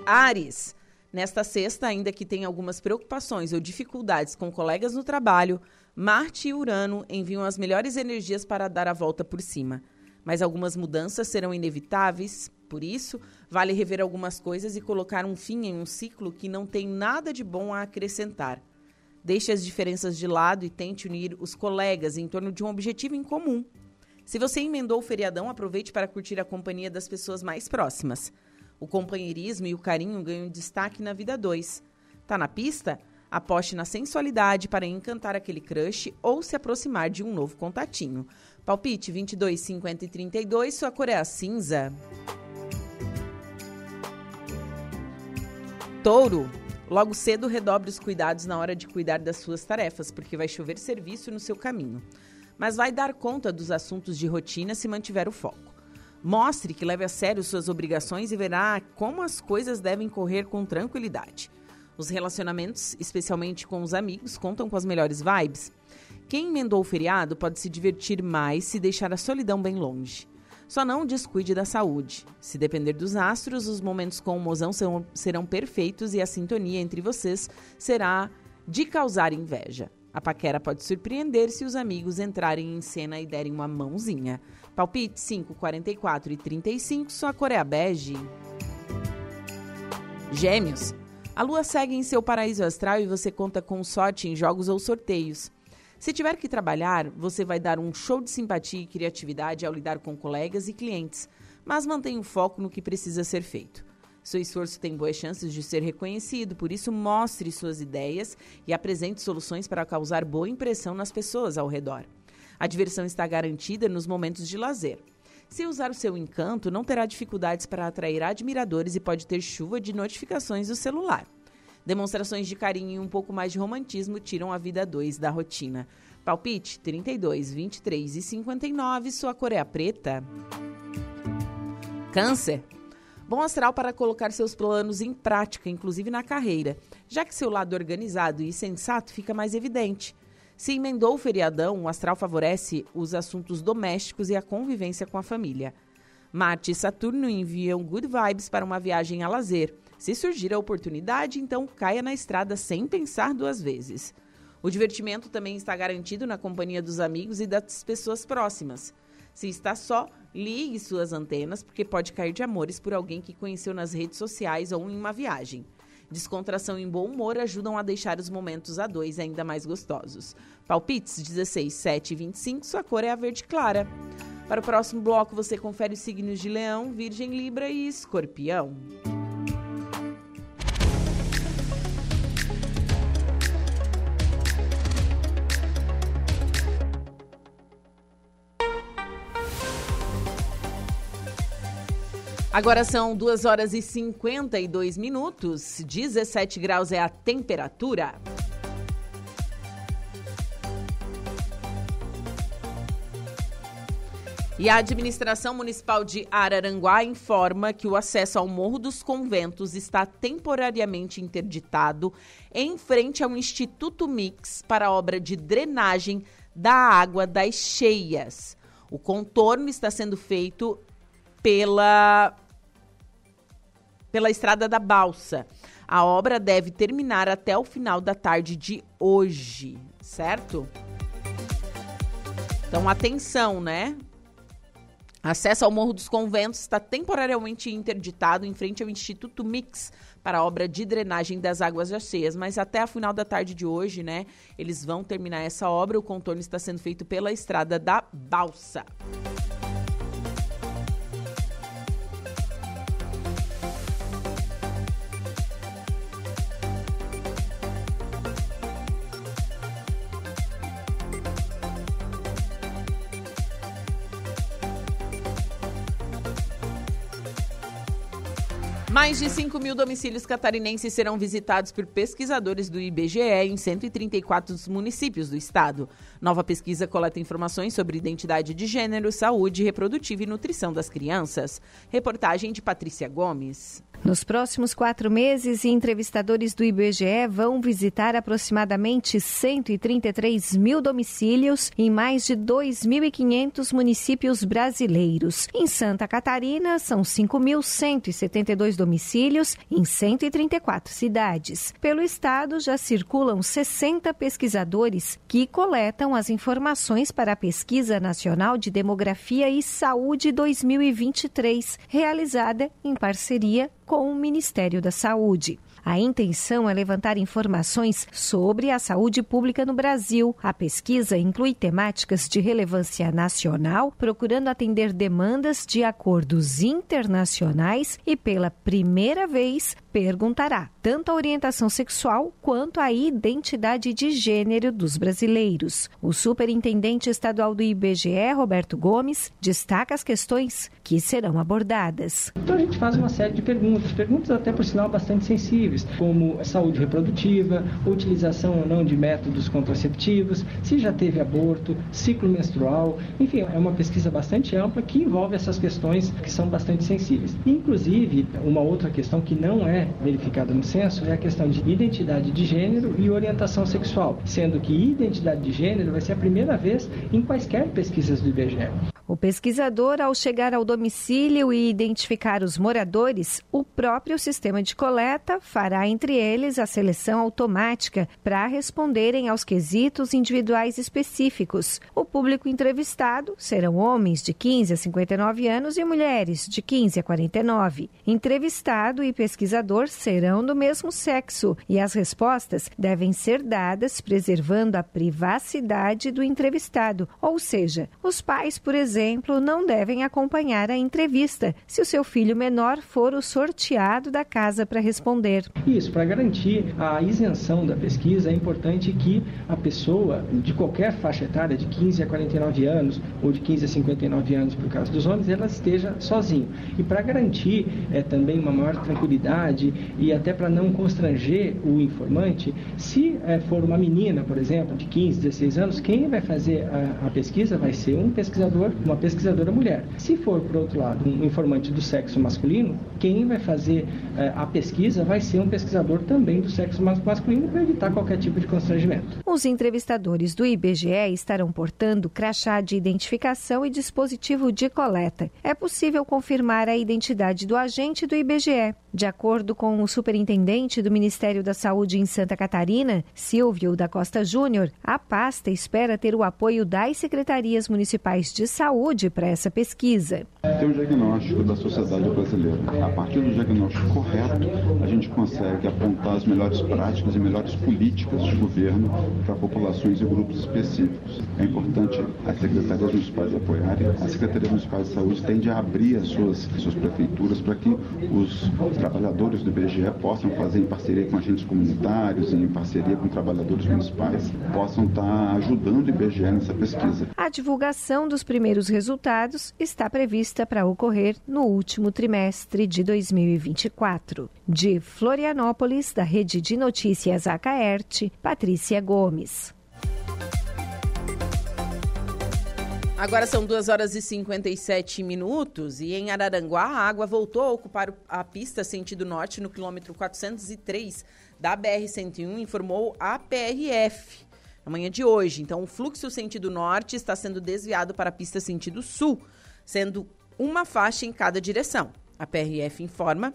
Ares, nesta sexta, ainda que tenha algumas preocupações ou dificuldades com colegas no trabalho, Marte e Urano enviam as melhores energias para dar a volta por cima. Mas algumas mudanças serão inevitáveis, por isso, vale rever algumas coisas e colocar um fim em um ciclo que não tem nada de bom a acrescentar. Deixe as diferenças de lado e tente unir os colegas em torno de um objetivo em comum. Se você emendou o feriadão, aproveite para curtir a companhia das pessoas mais próximas. O companheirismo e o carinho ganham destaque na vida 2. Tá na pista? Aposte na sensualidade para encantar aquele crush ou se aproximar de um novo contatinho. Palpite 22, 50 e 32, sua cor é a cinza. Touro. Logo cedo, redobre os cuidados na hora de cuidar das suas tarefas, porque vai chover serviço no seu caminho. Mas vai dar conta dos assuntos de rotina se mantiver o foco. Mostre que leve a sério suas obrigações e verá como as coisas devem correr com tranquilidade. Os relacionamentos, especialmente com os amigos, contam com as melhores vibes. Quem emendou o feriado pode se divertir mais se deixar a solidão bem longe. Só não descuide da saúde. Se depender dos astros, os momentos com o mozão serão, serão perfeitos e a sintonia entre vocês será de causar inveja. A paquera pode surpreender se os amigos entrarem em cena e derem uma mãozinha. Palpite 5, 44 e 35, sua cor é bege. Gêmeos. A lua segue em seu paraíso astral e você conta com sorte em jogos ou sorteios. Se tiver que trabalhar, você vai dar um show de simpatia e criatividade ao lidar com colegas e clientes, mas mantenha o foco no que precisa ser feito. Seu esforço tem boas chances de ser reconhecido, por isso mostre suas ideias e apresente soluções para causar boa impressão nas pessoas ao redor. A diversão está garantida nos momentos de lazer. Se usar o seu encanto, não terá dificuldades para atrair admiradores e pode ter chuva de notificações do celular. Demonstrações de carinho e um pouco mais de romantismo tiram a vida a dois da rotina. Palpite 32, 23 e 59, sua cor é a preta. Câncer. Bom astral para colocar seus planos em prática, inclusive na carreira, já que seu lado organizado e sensato fica mais evidente. Se emendou o feriadão, o astral favorece os assuntos domésticos e a convivência com a família. Marte e Saturno enviam good vibes para uma viagem a lazer. Se surgir a oportunidade, então caia na estrada sem pensar duas vezes. O divertimento também está garantido na companhia dos amigos e das pessoas próximas. Se está só, Ligue suas antenas, porque pode cair de amores por alguém que conheceu nas redes sociais ou em uma viagem. Descontração e bom humor ajudam a deixar os momentos a dois ainda mais gostosos. Palpites 16, 7 e 25, sua cor é a verde clara. Para o próximo bloco, você confere os signos de Leão, Virgem, Libra e Escorpião. Agora são 2 horas e 52 minutos, 17 graus é a temperatura. E a administração municipal de Araranguá informa que o acesso ao Morro dos Conventos está temporariamente interditado em frente ao Instituto Mix para a obra de drenagem da água das cheias. O contorno está sendo feito pela pela Estrada da Balsa. A obra deve terminar até o final da tarde de hoje, certo? Então, atenção, né? Acesso ao Morro dos Conventos está temporariamente interditado em frente ao Instituto Mix para a obra de drenagem das águas cheias, mas até a final da tarde de hoje, né, eles vão terminar essa obra. O contorno está sendo feito pela Estrada da Balsa. Mais de 5 mil domicílios catarinenses serão visitados por pesquisadores do IBGE em 134 municípios do estado. Nova pesquisa coleta informações sobre identidade de gênero, saúde reprodutiva e nutrição das crianças. Reportagem de Patrícia Gomes.
Nos próximos quatro meses, entrevistadores do IBGE vão visitar aproximadamente 133 mil domicílios em mais de 2.500 municípios brasileiros. Em Santa Catarina, são 5.172 domicílios em 134 cidades. Pelo estado, já circulam 60 pesquisadores que coletam as informações para a Pesquisa Nacional de Demografia e Saúde 2023, realizada em parceria com o Ministério da Saúde. A intenção é levantar informações sobre a saúde pública no Brasil. A pesquisa inclui temáticas de relevância nacional, procurando atender demandas de acordos internacionais e, pela primeira vez, perguntará tanto a orientação sexual quanto a identidade de gênero dos brasileiros. O superintendente estadual do IBGE, Roberto Gomes, destaca as questões que serão abordadas.
Então a gente faz uma série de perguntas, perguntas até por sinal bastante sensíveis, como saúde reprodutiva, utilização ou não de métodos contraceptivos, se já teve aborto, ciclo menstrual, enfim, é uma pesquisa bastante ampla que envolve essas questões que são bastante sensíveis. Inclusive, uma outra questão que não é verificada no censo é a questão de identidade de gênero e orientação sexual, sendo que identidade de gênero vai ser a primeira vez em quaisquer pesquisas do IBGE.
O pesquisador, ao chegar ao domicílio e identificar os moradores, o próprio sistema de coleta fará entre eles a seleção automática para responderem aos quesitos individuais específicos. O público entrevistado serão homens de 15 a 59 anos e mulheres de 15 a 49. Entrevistado e pesquisador serão do mesmo sexo e as respostas devem ser dadas preservando a privacidade do entrevistado, ou seja, os pais, por exemplo, exemplo, não devem acompanhar a entrevista se o seu filho menor for o sorteado da casa para responder.
Isso, para garantir a isenção da pesquisa, é importante que a pessoa de qualquer faixa etária, de 15 a 49 anos ou de 15 a 59 anos, por caso dos homens, ela esteja sozinha. E para garantir é, também uma maior tranquilidade e até para não constranger o informante, se é, for uma menina, por exemplo, de 15, 16 anos, quem vai fazer a, a pesquisa vai ser um pesquisador uma pesquisadora mulher. Se for, por outro lado, um informante do sexo masculino, quem vai fazer eh, a pesquisa vai ser um pesquisador também do sexo masculino para evitar qualquer tipo de constrangimento.
Os entrevistadores do IBGE estarão portando crachá de identificação e dispositivo de coleta. É possível confirmar a identidade do agente do IBGE. De acordo com o superintendente do Ministério da Saúde em Santa Catarina, Silvio da Costa Júnior, a pasta espera ter o apoio das secretarias municipais de saúde saúde para essa pesquisa.
Tem um diagnóstico da sociedade brasileira. A partir do diagnóstico correto, a gente consegue apontar as melhores práticas e melhores políticas de governo para populações e grupos específicos. É importante as secretarias municipais apoiarem. A Secretaria Municipal de Saúde tende a abrir as suas, as suas prefeituras para que os trabalhadores do IBGE possam fazer em parceria com agentes comunitários, em parceria com trabalhadores municipais, possam estar ajudando o IBGE nessa pesquisa.
A divulgação dos primeiros resultados está prevista para ocorrer no último trimestre de 2024. De Florianópolis, da Rede de Notícias Acaerte, Patrícia Gomes.
Agora são 2 horas e 57 minutos e em Araranguá a água voltou a ocupar a pista sentido norte no quilômetro 403 da BR-101, informou a PRF na manhã de hoje. Então o fluxo sentido norte está sendo desviado para a pista sentido sul, sendo uma faixa em cada direção. A PRF informa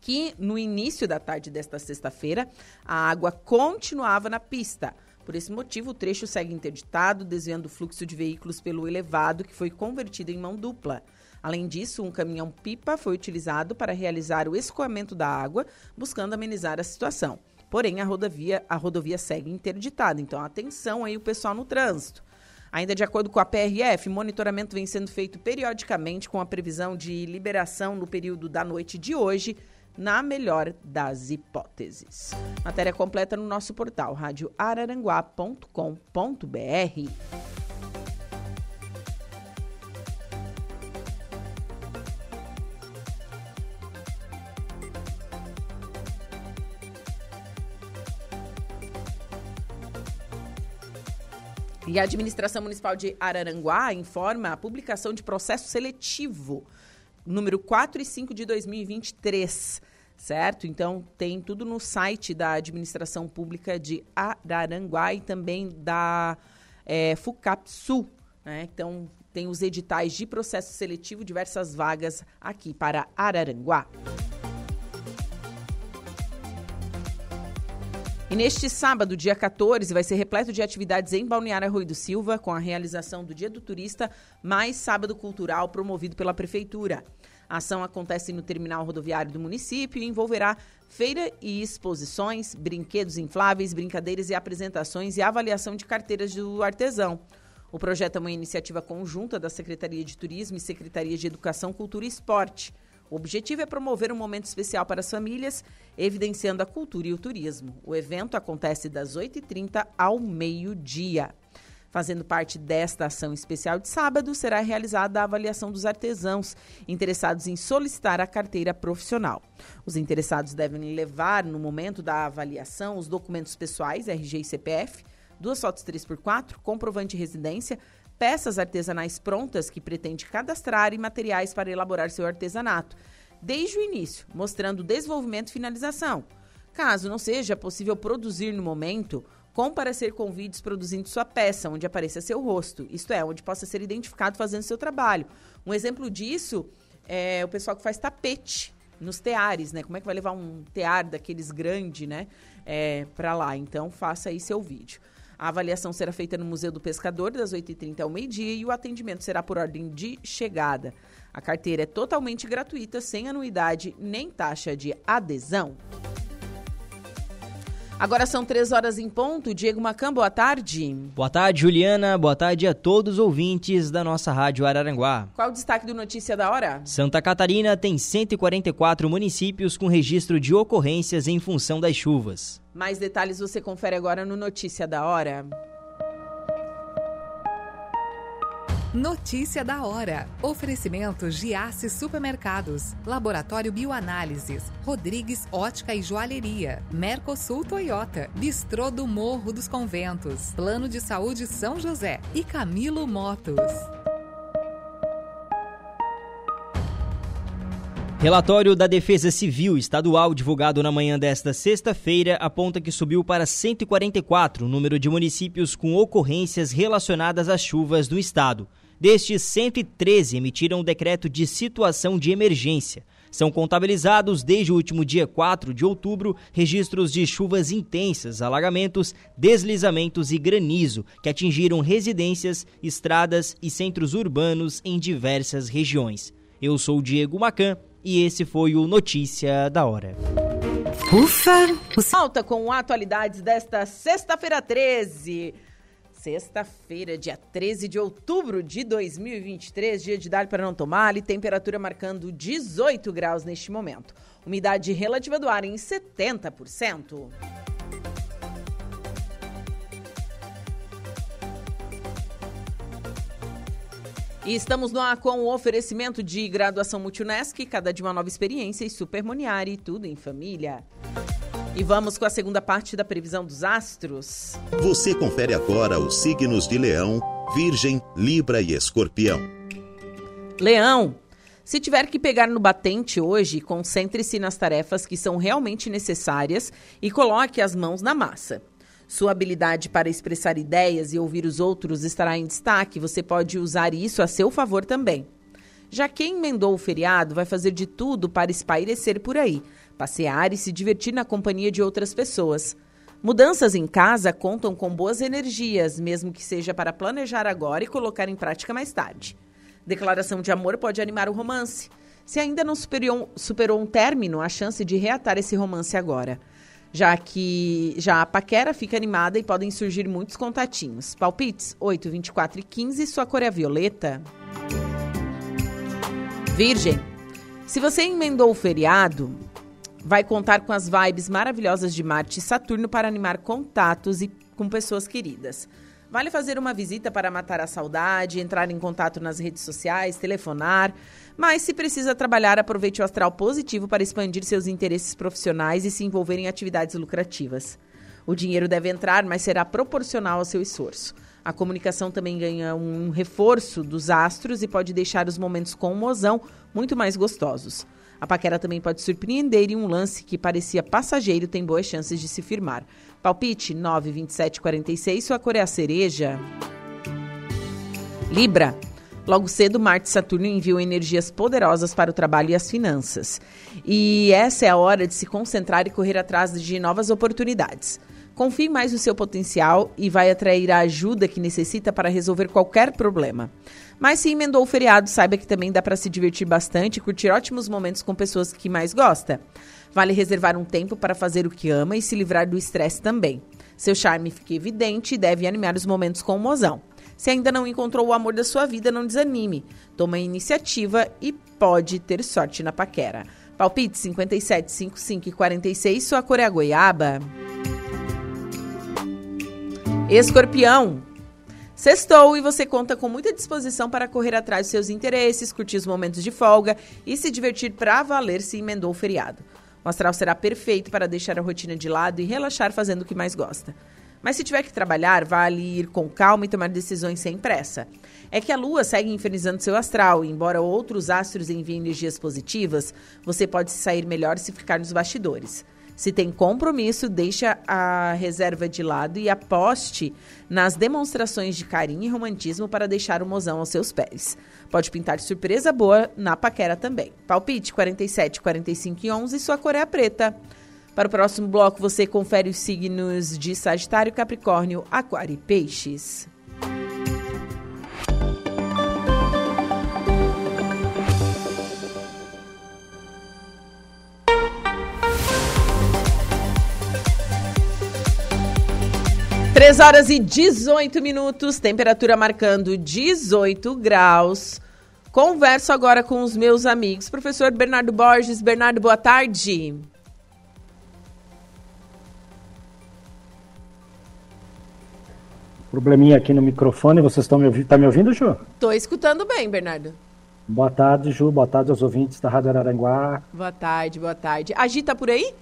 que no início da tarde desta sexta-feira a água continuava na pista por esse motivo, o trecho segue interditado, desviando o fluxo de veículos pelo elevado, que foi convertido em mão dupla. Além disso, um caminhão-pipa foi utilizado para realizar o escoamento da água, buscando amenizar a situação. Porém, a rodovia, a rodovia segue interditada, então atenção aí o pessoal no trânsito. Ainda de acordo com a PRF, monitoramento vem sendo feito periodicamente com a previsão de liberação no período da noite de hoje na melhor das hipóteses. Matéria completa no nosso portal radioararanguá.com.br. E a Administração Municipal de Araranguá informa a publicação de processo seletivo número 4 e 5 de 2023, certo? Então tem tudo no site da Administração Pública de Araranguá e também da é, FUCAPSU, né? Então tem os editais de processo seletivo, diversas vagas aqui para Araranguá. E neste sábado, dia 14, vai ser repleto de atividades em Balneário Rui do Silva, com a realização do Dia do Turista, mais sábado cultural promovido pela Prefeitura. A ação acontece no terminal rodoviário do município e envolverá feira e exposições, brinquedos infláveis, brincadeiras e apresentações e avaliação de carteiras do artesão. O projeto é uma iniciativa conjunta da Secretaria de Turismo e Secretaria de Educação, Cultura e Esporte. O objetivo é promover um momento especial para as famílias, evidenciando a cultura e o turismo. O evento acontece das 8h30 ao meio-dia. Fazendo parte desta ação especial de sábado, será realizada a avaliação dos artesãos interessados em solicitar a carteira profissional. Os interessados devem levar, no momento da avaliação, os documentos pessoais, RG e CPF, duas fotos 3x4, comprovante de residência, peças artesanais prontas que pretende cadastrar e materiais para elaborar seu artesanato, desde o início, mostrando desenvolvimento e finalização. Caso não seja possível produzir no momento, comparecer com vídeos produzindo sua peça, onde apareça seu rosto, isto é, onde possa ser identificado fazendo seu trabalho. Um exemplo disso é o pessoal que faz tapete nos teares, né? Como é que vai levar um tear daqueles grande, né, é, para lá? Então, faça aí seu vídeo. A avaliação será feita no Museu do Pescador, das 8h30 ao meio-dia, e o atendimento será por ordem de chegada. A carteira é totalmente gratuita, sem anuidade nem taxa de adesão. Agora são três horas em ponto. Diego Macan, boa tarde.
Boa tarde, Juliana. Boa tarde a todos os ouvintes da nossa Rádio Araranguá.
Qual o destaque do Notícia da Hora?
Santa Catarina tem 144 municípios com registro de ocorrências em função das chuvas.
Mais detalhes você confere agora no Notícia da Hora.
Notícia da hora. Oferecimento Giasse Supermercados, Laboratório Bioanálises, Rodrigues Ótica e Joalheria, Mercosul Toyota, Bistrô do Morro dos Conventos, Plano de Saúde São José. E Camilo Motos.
Relatório da Defesa Civil Estadual divulgado na manhã desta sexta-feira aponta que subiu para 144 o número de municípios com ocorrências relacionadas às chuvas do estado. Destes, 113 emitiram o decreto de situação de emergência. São contabilizados desde o último dia 4 de outubro registros de chuvas intensas, alagamentos, deslizamentos e granizo que atingiram residências, estradas e centros urbanos em diversas regiões. Eu sou Diego Macan e esse foi o Notícia da Hora.
Ufa! Volta com atualidades desta sexta-feira 13. Sexta-feira, dia 13 de outubro de 2023, dia de dar para não tomar, e temperatura marcando 18 graus neste momento. Umidade relativa do ar em 70%. E estamos no ar com o oferecimento de graduação Multunesc, cada dia uma nova experiência e Supermoniari, tudo em família. E vamos com a segunda parte da previsão dos astros.
Você confere agora os signos de Leão, Virgem, Libra e Escorpião.
Leão, se tiver que pegar no batente hoje, concentre-se nas tarefas que são realmente necessárias e coloque as mãos na massa. Sua habilidade para expressar ideias e ouvir os outros estará em destaque. Você pode usar isso a seu favor também. Já quem emendou o feriado vai fazer de tudo para espairecer por aí, passear e se divertir na companhia de outras pessoas. Mudanças em casa contam com boas energias, mesmo que seja para planejar agora e colocar em prática mais tarde. Declaração de amor pode animar o romance. Se ainda não superou, superou um término, há chance de reatar esse romance agora. Já que já a paquera fica animada e podem surgir muitos contatinhos. Palpites 8, 24 e 15, sua cor é violeta. Virgem, se você emendou o feriado, vai contar com as vibes maravilhosas de Marte e Saturno para animar contatos e com pessoas queridas. Vale fazer uma visita para matar a saudade, entrar em contato nas redes sociais, telefonar. Mas se precisa trabalhar, aproveite o astral positivo para expandir seus interesses profissionais e se envolver em atividades lucrativas. O dinheiro deve entrar, mas será proporcional ao seu esforço. A comunicação também ganha um reforço dos astros e pode deixar os momentos com mozão muito mais gostosos. A paquera também pode surpreender e um lance que parecia passageiro tem boas chances de se firmar. Palpite 9, 27, 46, sua cor é a cereja. Libra. Logo cedo, Marte e Saturno enviam energias poderosas para o trabalho e as finanças. E essa é a hora de se concentrar e correr atrás de novas oportunidades. Confie mais no seu potencial e vai atrair a ajuda que necessita para resolver qualquer problema. Mas se emendou o feriado, saiba que também dá para se divertir bastante e curtir ótimos momentos com pessoas que mais gosta. Vale reservar um tempo para fazer o que ama e se livrar do estresse também. Seu charme fica evidente e deve animar os momentos com o mozão. Se ainda não encontrou o amor da sua vida, não desanime. Toma a iniciativa e pode ter sorte na paquera. Palpite 57, 55 e 46, sua cor é a goiaba. Escorpião. Sextou e você conta com muita disposição para correr atrás dos seus interesses, curtir os momentos de folga e se divertir para valer se emendou o feriado. O astral será perfeito para deixar a rotina de lado e relaxar fazendo o que mais gosta. Mas se tiver que trabalhar, vale ir com calma e tomar decisões sem pressa. É que a Lua segue infernizando seu astral e, embora outros astros enviem energias positivas, você pode sair melhor se ficar nos bastidores. Se tem compromisso, deixa a reserva de lado e aposte nas demonstrações de carinho e romantismo para deixar o mozão aos seus pés. Pode pintar surpresa boa na paquera também. Palpite 47, 45 e 11, sua cor é preta. Para o próximo bloco, você confere os signos de Sagitário, Capricórnio, Aquário e Peixes. Três horas e 18 minutos, temperatura marcando 18 graus. Converso agora com os meus amigos. Professor Bernardo Borges. Bernardo, boa tarde.
Probleminha aqui no microfone, vocês estão me ouvindo? Tá me ouvindo, Ju?
Tô escutando bem, Bernardo.
Boa tarde, Ju. Boa tarde aos ouvintes da Rádio Araranguá.
Boa tarde, boa tarde. Agita por aí?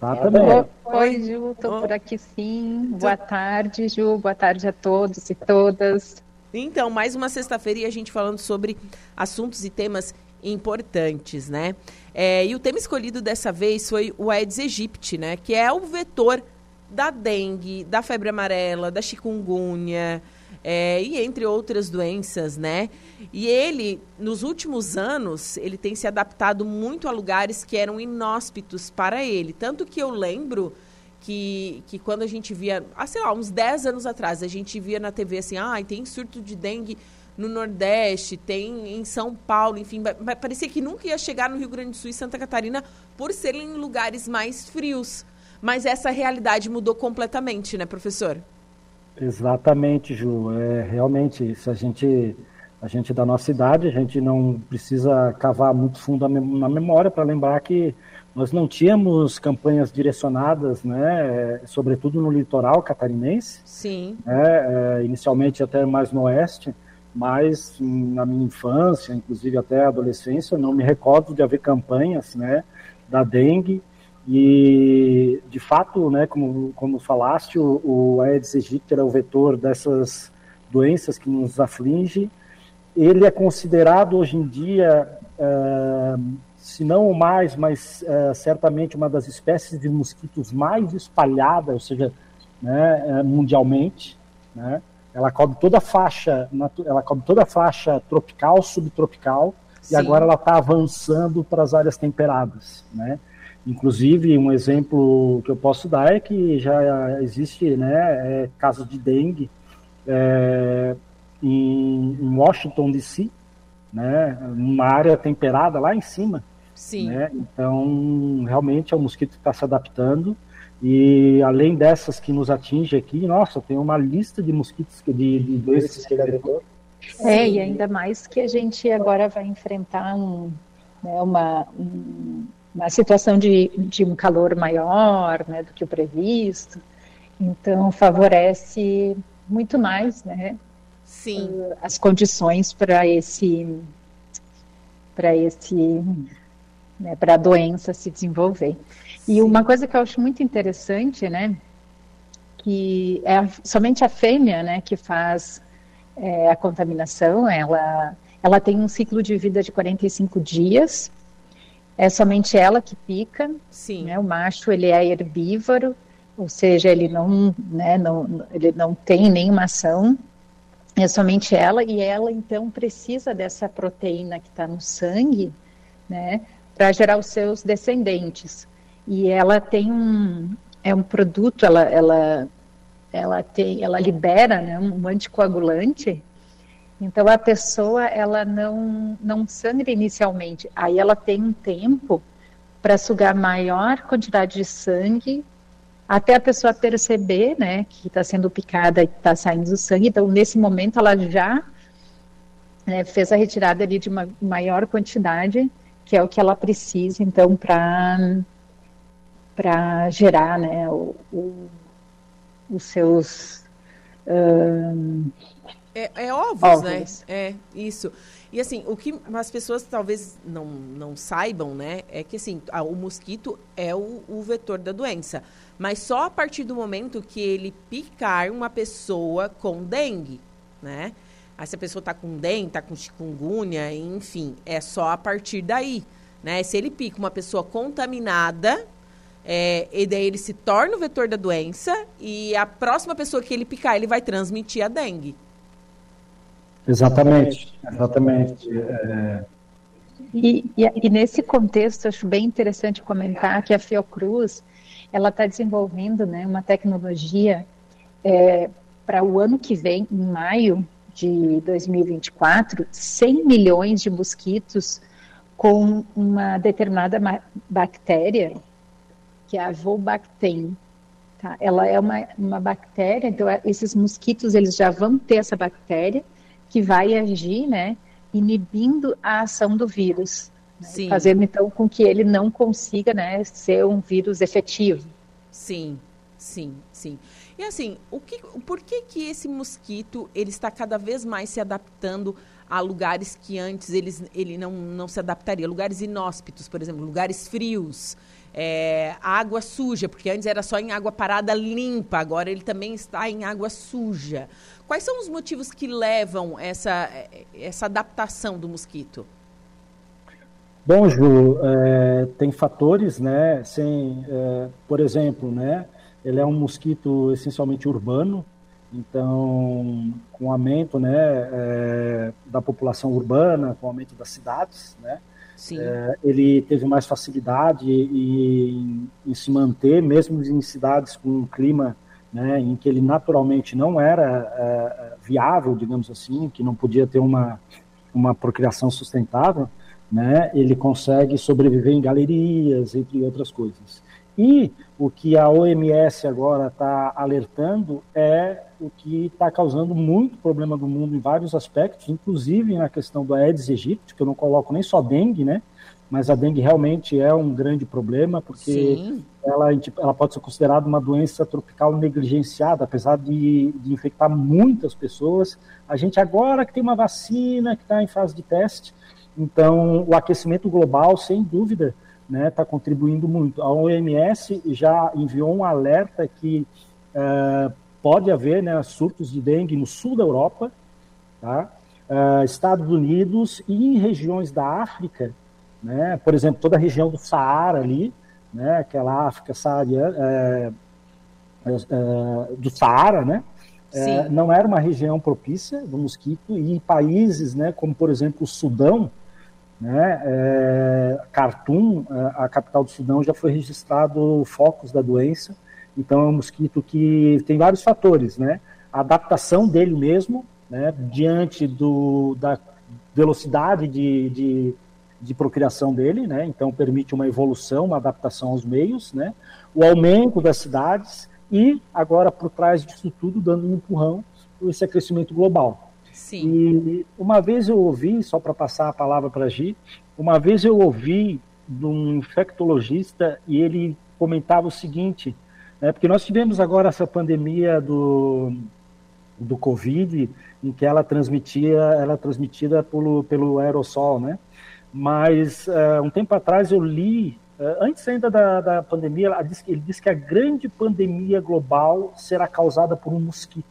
Tá também.
Oi, Ju, tô oh. por aqui sim. Boa tarde, Ju. Boa tarde a todos e todas.
Então, mais uma sexta-feira e a gente falando sobre assuntos e temas importantes, né? É, e o tema escolhido dessa vez foi o Aedes aegypti, né? Que é o vetor da dengue, da febre amarela, da chikungunya, é, e entre outras doenças, né? E ele, nos últimos anos, ele tem se adaptado muito a lugares que eram inóspitos para ele. Tanto que eu lembro que, que quando a gente via, ah, sei lá, uns 10 anos atrás, a gente via na TV assim, ah, tem surto de dengue no Nordeste, tem em São Paulo, enfim, parecia que nunca ia chegar no Rio Grande do Sul e Santa Catarina por serem lugares mais frios. Mas essa realidade mudou completamente, né, professor?
Exatamente, Ju. É, realmente, se a gente, a gente da nossa idade, a gente não precisa cavar muito fundo na memória para lembrar que nós não tínhamos campanhas direcionadas, né, sobretudo no litoral catarinense.
Sim.
Né, é, inicialmente até mais no oeste, mas na minha infância, inclusive até a adolescência, não me recordo de haver campanhas, né, da dengue e, de fato, né, como, como falaste, o, o Aedes aegypti é o vetor dessas doenças que nos aflige. Ele é considerado hoje em dia, é, se não o mais, mas é, certamente uma das espécies de mosquitos mais espalhadas, ou seja, né, é, mundialmente. Né? Ela cobre toda a faixa, ela cobre toda a faixa tropical, subtropical, Sim. e agora ela está avançando para as áreas temperadas, né? Inclusive, um exemplo que eu posso dar é que já existe né, é, casos de dengue é, em, em, Washington, D.C., né, uma área temperada lá em cima.
Sim.
Né? Então, realmente é um mosquito que está se adaptando. E além dessas que nos atinge aqui, nossa, tem uma lista de mosquitos, de, de doenças que ele
é É, e ainda mais que a gente agora vai enfrentar um, né, uma, um, uma situação de, de um calor maior né, do que o previsto. Então, favorece muito mais né,
Sim.
Uh, as condições para esse para esse né, para a doença se desenvolver. Sim. E uma coisa que eu acho muito interessante, né, que é somente a fêmea, né, que faz é, a contaminação, ela ela tem um ciclo de vida de 45 dias é somente ela que pica.
Sim.
Né? O macho ele é herbívoro, ou seja, ele não, né, não, ele não tem nenhuma ação. É somente ela e ela então precisa dessa proteína que está no sangue, né, para gerar os seus descendentes. E ela tem um é um produto, ela ela ela tem, ela libera né, um anticoagulante então a pessoa ela não não sangra inicialmente, aí ela tem um tempo para sugar maior quantidade de sangue até a pessoa perceber, né, que está sendo picada e está saindo sangue. Então nesse momento ela já né, fez a retirada ali de uma maior quantidade, que é o que ela precisa então para para gerar, né, o, o, os seus uh,
é, é ovos, né? É, isso. E assim, o que as pessoas talvez não, não saibam, né, é que assim, a, o mosquito é o, o, vetor da doença. Mas só a partir do momento que ele picar uma pessoa com dengue, né? Aí se a pessoa tá com dengue, tá com chikungunya, enfim, é só a partir daí, né? Se ele pica uma pessoa contaminada, é, e daí ele se torna o vetor da doença e a próxima pessoa que ele picar, ele vai transmitir a dengue.
Exatamente, exatamente. É...
E, e, e, nesse contexto, acho bem interessante comentar que a Fiocruz ela está desenvolvendo né, uma tecnologia é, para o ano que vem, em maio de 2024, 100 milhões de mosquitos com uma determinada bactéria, que é a Volbactem. Tá? Ela é uma, uma bactéria, então esses mosquitos eles já vão ter essa bactéria, que vai agir, né, inibindo a ação do vírus, né, fazendo então com que ele não consiga, né, ser um vírus efetivo.
Sim, sim, sim. E assim, o que, por que que esse mosquito ele está cada vez mais se adaptando a lugares que antes eles, ele não, não se adaptaria? Lugares inóspitos, por exemplo, lugares frios, é, água suja, porque antes era só em água parada limpa, agora ele também está em água suja. Quais são os motivos que levam essa, essa adaptação do mosquito?
Bom, Ju, é, tem fatores, né? Sem, é, por exemplo, né? Ele é um mosquito essencialmente urbano, Então, com o aumento né, é, da população urbana, com o aumento das cidades, né, é, ele teve mais facilidade em, em, se manter, mesmo em cidades com um clima né, em que ele naturalmente não era é, viável, digamos assim, que não podia ter uma, uma procriação sustentável, né, ele consegue sobreviver em galerias, entre outras coisas. E o que a OMS agora está alertando é o que está causando muito problema no mundo em vários aspectos, inclusive na questão do Aedes aegypti, que eu não coloco nem só dengue, né? Mas a dengue realmente é um grande problema, porque ela, ela pode ser considerada uma doença tropical negligenciada, apesar de, de infectar muitas pessoas. A gente agora que tem uma vacina que está em fase de teste, então o aquecimento global, sem dúvida, está né, tá contribuindo muito. A OMS já enviou um alerta que uh, pode haver né, surtos de dengue no sul da Europa, tá? uh, Estados Unidos e em regiões da África, né? por exemplo, toda a região do Saara ali, né? aquela África saariana, é, é, é, do Saara, né? É, não era uma região propícia do mosquito e em países, né, como por exemplo o Sudão, né, é, Khartoum, é, a capital do Sudão, já foi registrado focos da doença. Então é um mosquito que tem vários fatores, né? A adaptação dele mesmo, né, diante do, da velocidade de, de, de procriação dele, né? Então permite uma evolução, uma adaptação aos meios, né? O aumento das cidades e agora por trás disso tudo dando um empurrão esse aquecimento global.
Sim.
E uma vez eu ouvi, só para passar a palavra para a Gi, uma vez eu ouvi de um infectologista e ele comentava o seguinte, né, porque nós tivemos agora essa pandemia do, do Covid, em que ela transmitia, ela é transmitida pelo, pelo aerossol, né? Mas uh, um tempo atrás eu li, uh, antes ainda da, da pandemia, ele disse que a grande pandemia global será causada por um mosquito.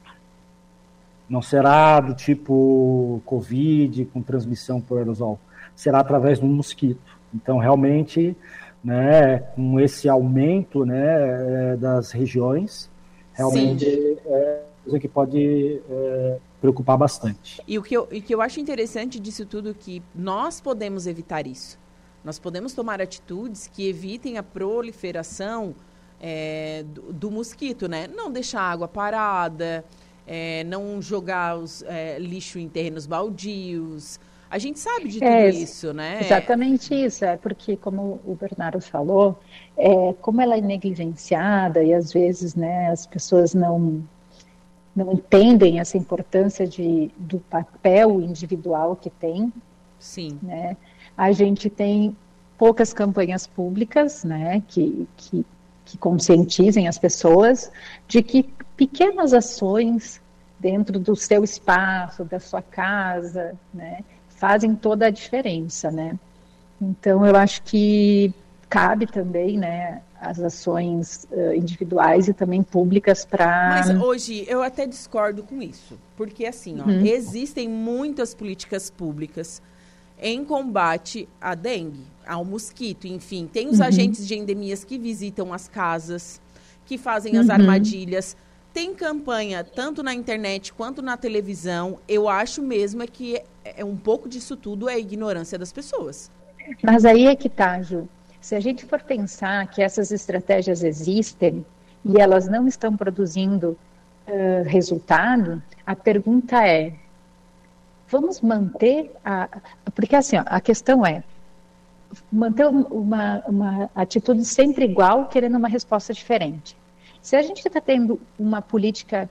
Não será do tipo Covid, com transmissão por aerosol. Será através de um mosquito. Então, realmente, né, com esse aumento né, é, das regiões, realmente Sim. é coisa que pode é, preocupar bastante.
E o que, eu, e que eu acho interessante disso tudo é que nós podemos evitar isso. Nós podemos tomar atitudes que evitem a proliferação é, do, do, mosquito, né? Não deixar a água parada, é, não jogar os, é, lixo em terrenos baldios. A gente sabe de tudo é, isso, né?
Exatamente isso, é porque, como o Bernardo falou, é, como ela é negligenciada e às vezes né, as pessoas não, não entendem essa importância de, do papel individual que tem.
Sim.
Né? A gente tem poucas campanhas públicas né, que, que, que conscientizem as pessoas de que pequenas ações dentro do seu espaço, da sua casa, né, fazem toda a diferença, né? Então eu acho que cabe também, né, as ações uh, individuais e também públicas para.
Mas hoje eu até discordo com isso, porque assim, ó, uhum. existem muitas políticas públicas em combate à dengue, ao mosquito, enfim, tem os uhum. agentes de endemias que visitam as casas, que fazem as uhum. armadilhas tem campanha tanto na internet quanto na televisão. Eu acho mesmo é que é, é um pouco disso tudo é a ignorância das pessoas.
Mas aí é que tá, Ju. Se a gente for pensar que essas estratégias existem e elas não estão produzindo uh, resultado, a pergunta é: vamos manter a. Porque assim, ó, a questão é manter uma, uma atitude sempre igual, querendo uma resposta diferente. Se a gente está tendo uma política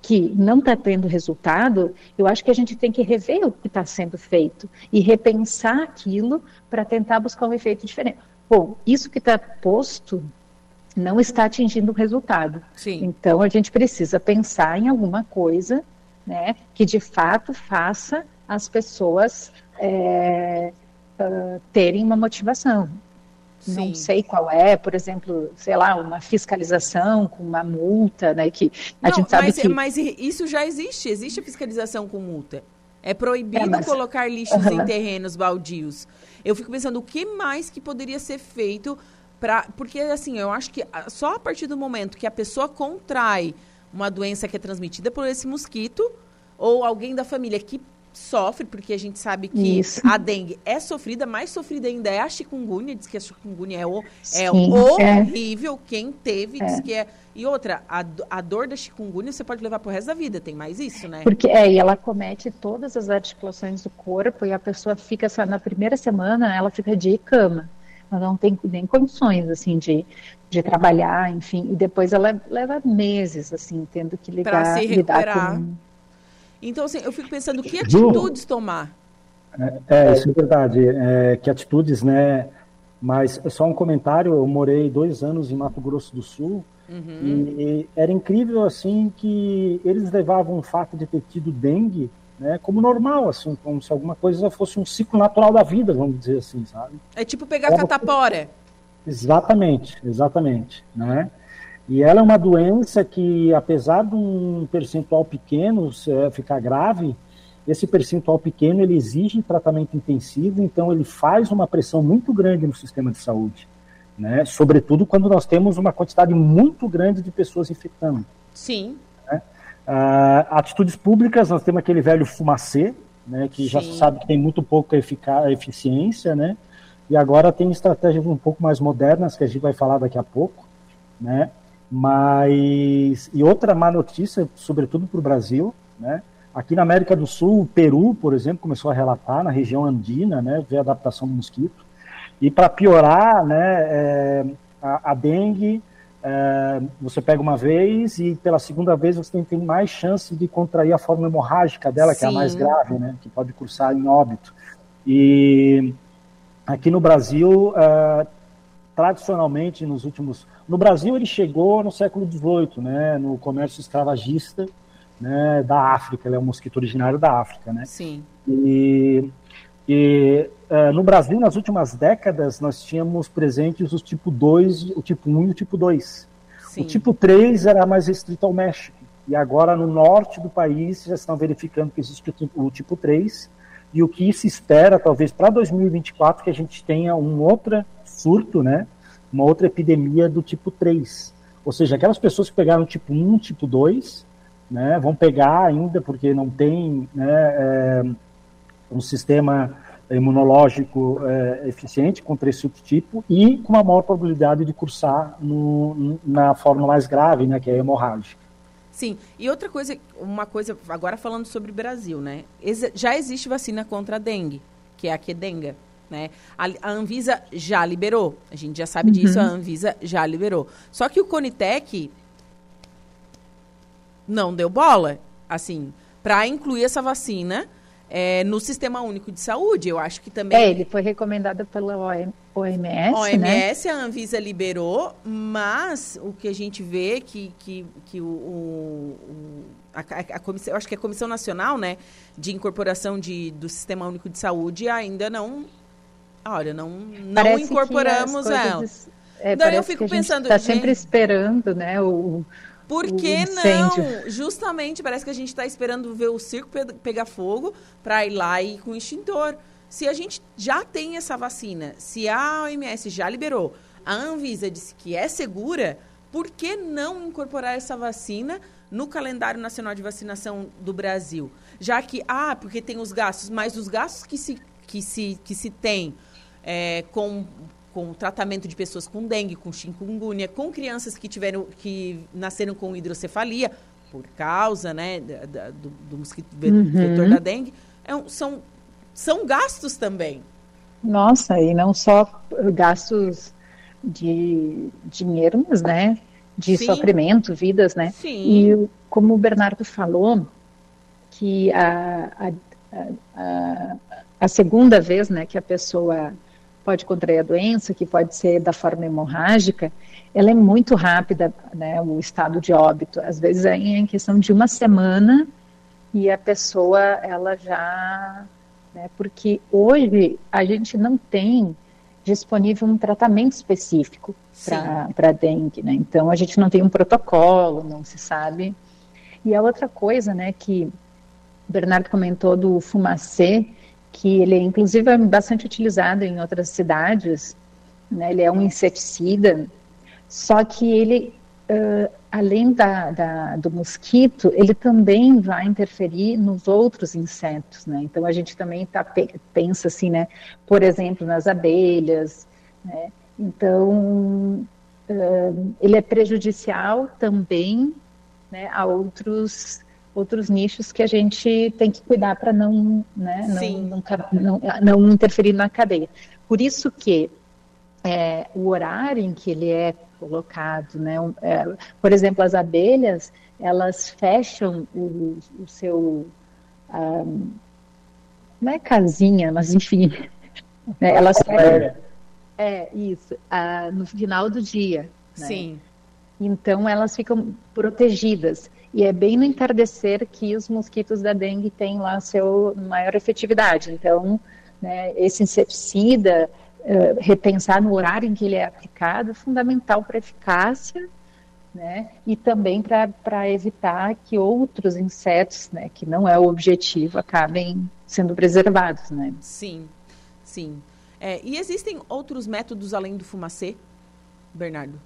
que não está tendo resultado, eu acho que a gente tem que rever o que está sendo feito e repensar aquilo para tentar buscar um efeito diferente. Bom, isso que está posto não está atingindo o resultado.
Sim.
Então a gente precisa pensar em alguma coisa né, que de fato faça as pessoas é, uh, terem uma motivação. Sim. não sei qual é, por exemplo, sei lá, uma fiscalização com uma multa, né? Que a não, gente sabe
mas,
que...
mas isso já existe, existe a fiscalização com multa. É proibido é, mas... colocar lixos uhum. em terrenos baldios. Eu fico pensando o que mais que poderia ser feito para, porque assim, eu acho que só a partir do momento que a pessoa contrai uma doença que é transmitida por esse mosquito ou alguém da família que sofre, porque a gente sabe que
Isso.
a dengue é sofrida, mais sofrida ainda é a chikungunya, diz que a chikungunya é, o, é
Sim,
horrível, quem teve diz
É.
que é... E outra, a, a dor da chikungunya você pode levar pro resto da vida, tem mais isso, né?
Porque é, e ela comete todas as articulações do corpo e a pessoa fica só na primeira semana, ela fica de cama. Ela não tem nem condições assim de, de trabalhar, enfim, e depois ela leva meses assim tendo que ligar, lidar com
Então, assim, eu fico pensando, que atitudes tomar?
É, isso é verdade. É, que atitudes, né? Mas só um comentário, eu morei dois anos em Mato Grosso do Sul
Uhum.
e era incrível, assim, que eles levavam o fato de ter tido dengue né, como normal, assim, como se alguma coisa fosse um ciclo natural da vida, vamos dizer assim, sabe?
É tipo pegar catapora.
Exatamente, exatamente, né? E ela é uma doença que, apesar de um percentual pequeno é, ficar grave, esse percentual pequeno ele exige tratamento intensivo, então ele faz uma pressão muito grande no sistema de saúde, né? Sobretudo quando nós temos uma quantidade muito grande de pessoas infectando.
Sim.
Ah, atitudes públicas, nós temos aquele velho fumacê, né, que já se
Sim.
sabe que tem muito pouca eficiência, né? E agora tem estratégias um pouco mais modernas que a gente vai falar daqui a pouco, né? Mas e outra má notícia, sobretudo para o Brasil, né? Aqui na América do Sul, o Peru, por exemplo, começou a relatar na região andina, né, ver a adaptação do mosquito. E para piorar, né, é, a, a dengue, é, você pega uma vez e pela segunda vez você tem, tem mais chance de contrair a forma hemorrágica dela, que é a mais
Sim.
grave, né, que pode cursar em óbito. E aqui no Brasil, é, tradicionalmente nos últimos, no Brasil ele chegou no século XVIII, né, no comércio escravagista, né, da África, ele é um mosquito originário da África, né?
Sim.
E, e eh, no Brasil, nas últimas décadas, nós tínhamos presentes o tipo 2, o tipo 1 e o tipo 2.
Sim.
O tipo 3 era mais restrito ao México. E agora, no norte do país, já estão verificando que existe o tipo, o tipo 3. E o que se espera, talvez, para 2024, que a gente tenha um outro surto, né? Uma outra epidemia do tipo 3. Ou seja, aquelas pessoas que pegaram tipo 1, tipo 2, né, vão pegar ainda porque não tem né, é, um sistema imunológico é, eficiente contra esse subtipo e com uma maior probabilidade de cursar no, na forma mais grave, né, que é hemorrágica.
Sim, e outra coisa, uma coisa, agora falando sobre o Brasil, né? Já existe vacina contra a dengue, que é a Quedenga, né? A, a Anvisa já liberou, a gente já sabe disso, a Anvisa já liberou. Só que o Conitec não deu bola, assim, para incluir essa vacina é, no Sistema Único de Saúde. Eu acho que também...
É, ele foi recomendado pela OM- OMS, né?
OMS, a Anvisa liberou, mas o que a gente vê que, que, que o, o- a, a- comissão, acho que a Comissão Nacional, né, de Incorporação de, do Sistema Único de Saúde ainda não, olha, não, não
Parece que
incorporamos ela.
coisas- É,
Daí eu fico
que a gente
pensando,
Está sempre esperando, né? O,
Por que não? Justamente, parece que a gente está esperando ver o circo pe- pegar fogo para ir lá e ir com o extintor. Se a gente já tem essa vacina, se a OMS já liberou, a Anvisa disse que é segura, por que não incorporar essa vacina no calendário nacional de vacinação do Brasil? Já que, ah, porque tem os gastos, mas os gastos que se, que se, que se tem é, com, com o tratamento de pessoas com dengue, com chikungunya, com crianças que tiveram que nasceram com hidrocefalia por causa, né, da- da- do, do mosquito
Uhum.
vetor da dengue, é um- são são gastos também.
Nossa, e não só gastos de dinheiro, mas, né, de
Sim.
sofrimento, vidas, né?
Sim.
E como o Bernardo falou, que a, a, a, a- a segunda vez, né, que a pessoa pode contrair a doença, que pode ser da forma hemorrágica, ela é muito rápida, né, o estado de óbito. Às vezes é em questão de uma semana e a pessoa, ela já né? Porque hoje a gente não tem disponível um tratamento específico para dengue, né? Então a gente não tem um protocolo, não se sabe. E a outra coisa, né, que o Bernardo comentou do fumacê, que ele inclusive é bastante utilizado em outras cidades, né? Ele é um inseticida, só que ele uh, além da, da, do mosquito, ele também vai interferir nos outros insetos, né? Então a gente também tá, pensa assim, né? Por exemplo, nas abelhas, né? Então uh, ele é prejudicial também, né? A outros outros nichos que a gente tem que cuidar para não, né? Não, não, não, não interferir na cadeia. Por isso que é, o horário em que ele é colocado, né? É, por exemplo, as abelhas, elas fecham o, o seu, um, não é casinha, mas enfim, né? elas fecham, é isso, uh, no final do dia. Né? Sim. Então elas ficam protegidas. E é bem no entardecer que os mosquitos da dengue têm lá seu maior efetividade. Então, né, esse inseticida, uh, repensar no horário em que ele é aplicado é fundamental para eficácia né, e também para evitar que outros insetos, né, que não é o objetivo, acabem sendo preservados. Né.
Sim, sim. É, e existem outros métodos além do fumacê, Bernardo?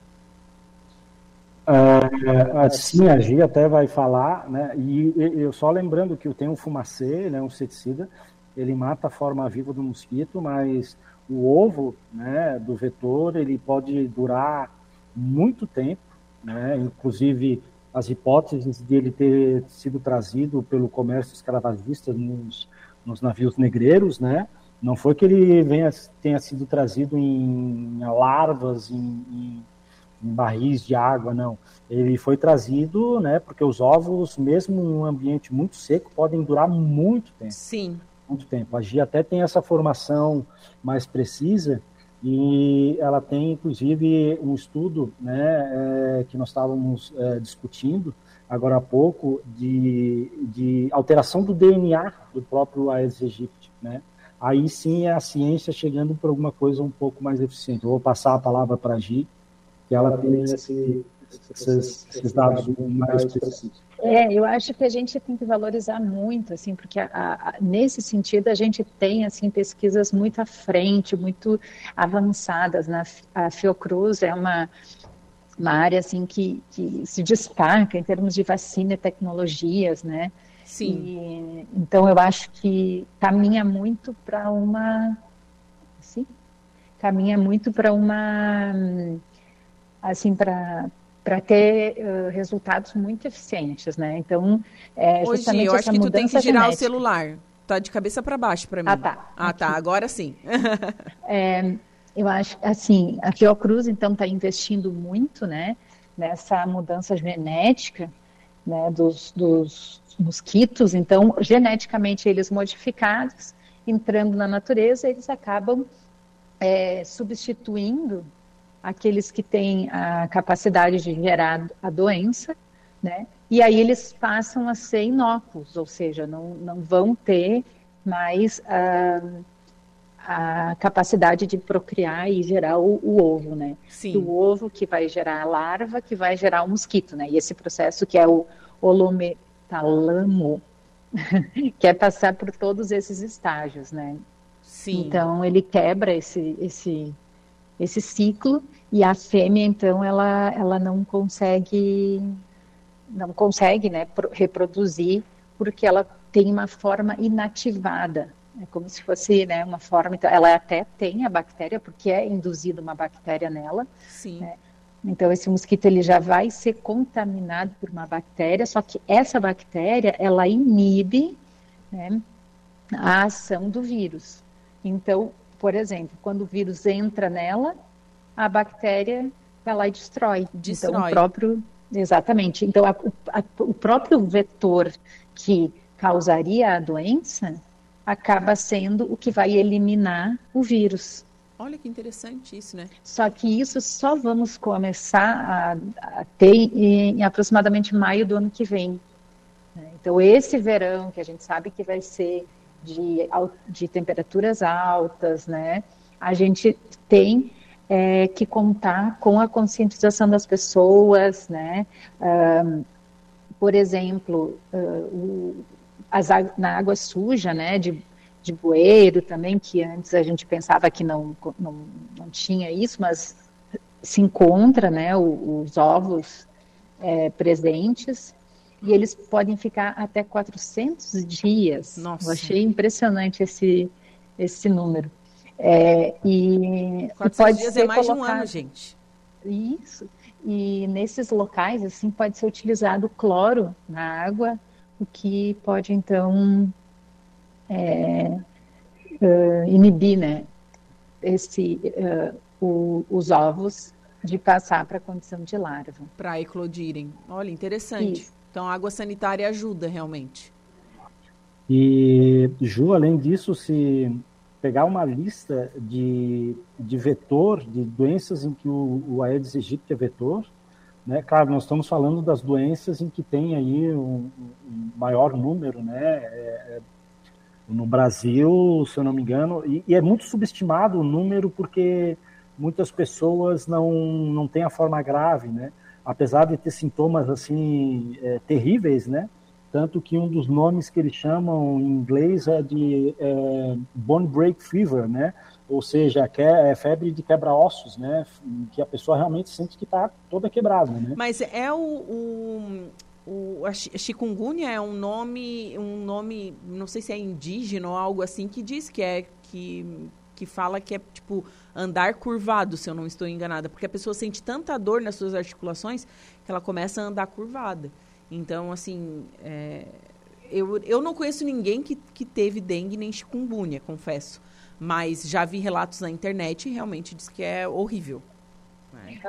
Uh, sim, a Gia até vai falar, né? E eu só lembrando que tem um fumacê, né, um inseticida, ele mata a forma viva do mosquito, mas o ovo né, do vetor ele pode durar muito tempo, né? inclusive as hipóteses de ele ter sido trazido pelo comércio escravagista nos, nos navios negreiros, né? não foi que ele venha, tenha sido trazido em, em larvas, em, em, em, barris de água, não. Ele foi trazido, né, porque os ovos, mesmo em um ambiente muito seco, podem durar muito tempo.
Sim
muito tempo. A Gia até tem essa formação mais precisa e ela tem, inclusive, um estudo né, é, que nós estávamos é, discutindo agora há pouco de, de alteração do DNA do próprio Aedes aegypti, né? Aí sim é a ciência chegando por alguma coisa um pouco mais eficiente. Eu vou passar a palavra para a Gi, que ela tem esse, esses, esses dados mais precisos.
É, eu acho que a gente tem que valorizar muito, assim, porque a, a, nesse sentido a gente tem assim pesquisas muito à frente, muito avançadas. Na, a Fiocruz é uma uma área assim que, que se destaca em termos de vacina e tecnologias, né?
Sim.
E, então eu acho que caminha muito para uma, assim, caminha muito para uma, assim, para para ter uh, resultados muito eficientes, né? Então,
é, justamente Hoje, eu acho que tu tem que girar genética. o celular. Tá de cabeça para baixo para mim.
Ah, tá.
Ah, tá. Agora sim.
é, eu acho, assim, a Fiocruz, então, está investindo muito, né? Nessa mudança genética, né? Dos, dos mosquitos. Então, geneticamente, eles modificados, entrando na natureza, eles acabam é, substituindo aqueles que têm a capacidade de gerar a doença, né? E aí eles passam a ser inócuos, ou seja, não, não vão ter mais a, a capacidade de procriar e gerar o, o ovo, né?
Sim.
O ovo que vai gerar a larva, que vai gerar o mosquito, né? E esse processo que é o holometalamo, que é passar por todos esses estágios, né?
Sim.
Então ele quebra esse, esse esse ciclo e a fêmea então ela ela não consegue não consegue né reproduzir porque ela tem uma forma inativada. É como se fosse né uma forma então ela até tem a bactéria porque é induzida uma bactéria nela
sim.
né? então esse mosquito ele já vai ser contaminado por uma bactéria só que essa bactéria ela inibe né, a ação do vírus. Então por exemplo, quando o vírus entra nela, a bactéria vai lá e destrói.
Destrói.
Então, o próprio, exatamente. Então, a, a, o próprio vetor que causaria a doença acaba sendo o que vai eliminar o vírus.
Olha que interessante isso, né?
Só que isso só vamos começar a, a ter em, em, aproximadamente maio do ano que vem. Né? Então, esse verão, que a gente sabe que vai ser de, de temperaturas altas, né? A gente tem é, que contar com a conscientização das pessoas, né? Um, por exemplo, uh, as, na água suja, né? De, de bueiro também, que antes a gente pensava que não, não, não tinha isso, mas se encontra, né? Os ovos é, presentes e eles podem ficar até 400 dias.
Nossa.
Eu achei impressionante esse, esse número. É, e,
400
e pode
dias
ser
é mais de um
colocado-
ano, gente.
Isso. E nesses locais, assim, pode ser utilizado cloro na água, o que pode, então, é, eh, inibir, né, esse, eh, o- os ovos de passar para a condição de larva.
Para eclodirem. Olha, interessante. Então, a água sanitária ajuda realmente.
E, Ju, além disso, se pegar uma lista de, de vetor, de doenças em que o, o Aedes aegypti é vetor, né? Claro, nós estamos falando das doenças em que tem aí um, um maior número, né? É, é, no Brasil, se eu não me engano, e, e é muito subestimado o número porque muitas pessoas não, não têm a forma grave, né? Apesar de ter sintomas assim é, terríveis, né? Tanto que um dos nomes que eles chamam em inglês é de é, bone break fever, né? Ou seja, que é febre de quebra-ossos, né? Que a pessoa realmente sente que está toda quebrada, né?
Mas é o, o, o- a chi- chikungunya é um nome, um nome, não sei se é indígena ou algo assim que diz que é que que fala que é tipo andar curvado, se eu não estou enganada, porque a pessoa sente tanta dor nas suas articulações que ela começa a andar curvada. Então, assim, é, eu, eu não conheço ninguém que, que teve dengue nem chikungunya, confesso. Mas já vi relatos na internet e realmente diz que é horrível.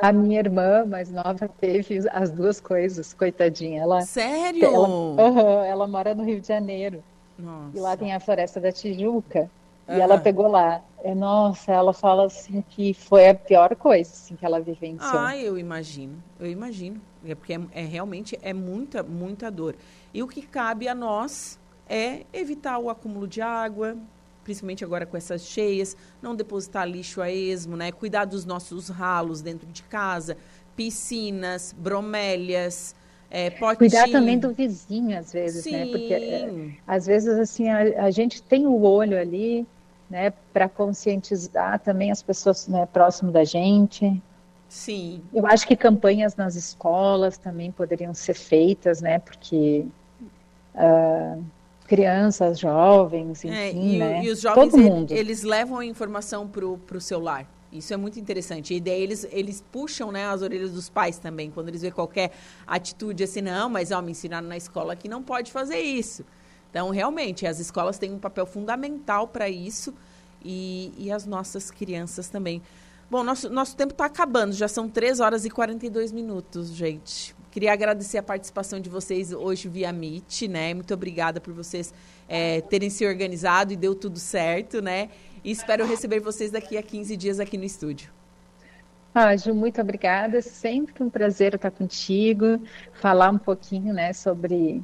A minha irmã mais nova teve as duas coisas, coitadinha. Ela,
Sério?
Ela, ela mora no Rio de Janeiro.
Nossa.
E lá tem a Floresta da Tijuca. E
Aham.
ela pegou lá. É, nossa, ela fala assim que foi a pior coisa assim, que ela vivenciou.
Ah, eu imagino, eu imagino. É porque é, é realmente é muita, muita dor. E o que cabe a nós é evitar o acúmulo de água, principalmente agora com essas cheias, não depositar lixo a esmo, né? Cuidar dos nossos ralos dentro de casa, piscinas, bromélias, é, potinho.
Cuidar também do vizinho, às vezes, né? Porque é, às vezes assim a, a gente tem o olho ali, né, para conscientizar também as pessoas né, próximo da gente.
Sim.
Eu acho que campanhas nas escolas também poderiam ser feitas, né? Porque ah, crianças, jovens, enfim,
É, e, o-
né?
e os jovens,
Todo mundo.
eles levam a informação pro, pro celular. Isso é muito interessante. E daí eles, eles puxam né, as orelhas dos pais também, quando eles vêem qualquer atitude assim, não, mas ó, me ensinaram na escola que não pode fazer isso. Então, realmente, as escolas têm um papel fundamental para isso e, e as nossas crianças também. Bom, nosso, nosso tempo está acabando, já são 3 horas e 42 minutos, gente. Queria agradecer a participação de vocês hoje via Meet, né? Muito obrigada por vocês é, terem se organizado e deu tudo certo, né? E espero receber vocês daqui a 15 dias aqui no estúdio.
Ah, Ju, muito obrigada. Sempre um prazer estar contigo, falar um pouquinho, né, sobre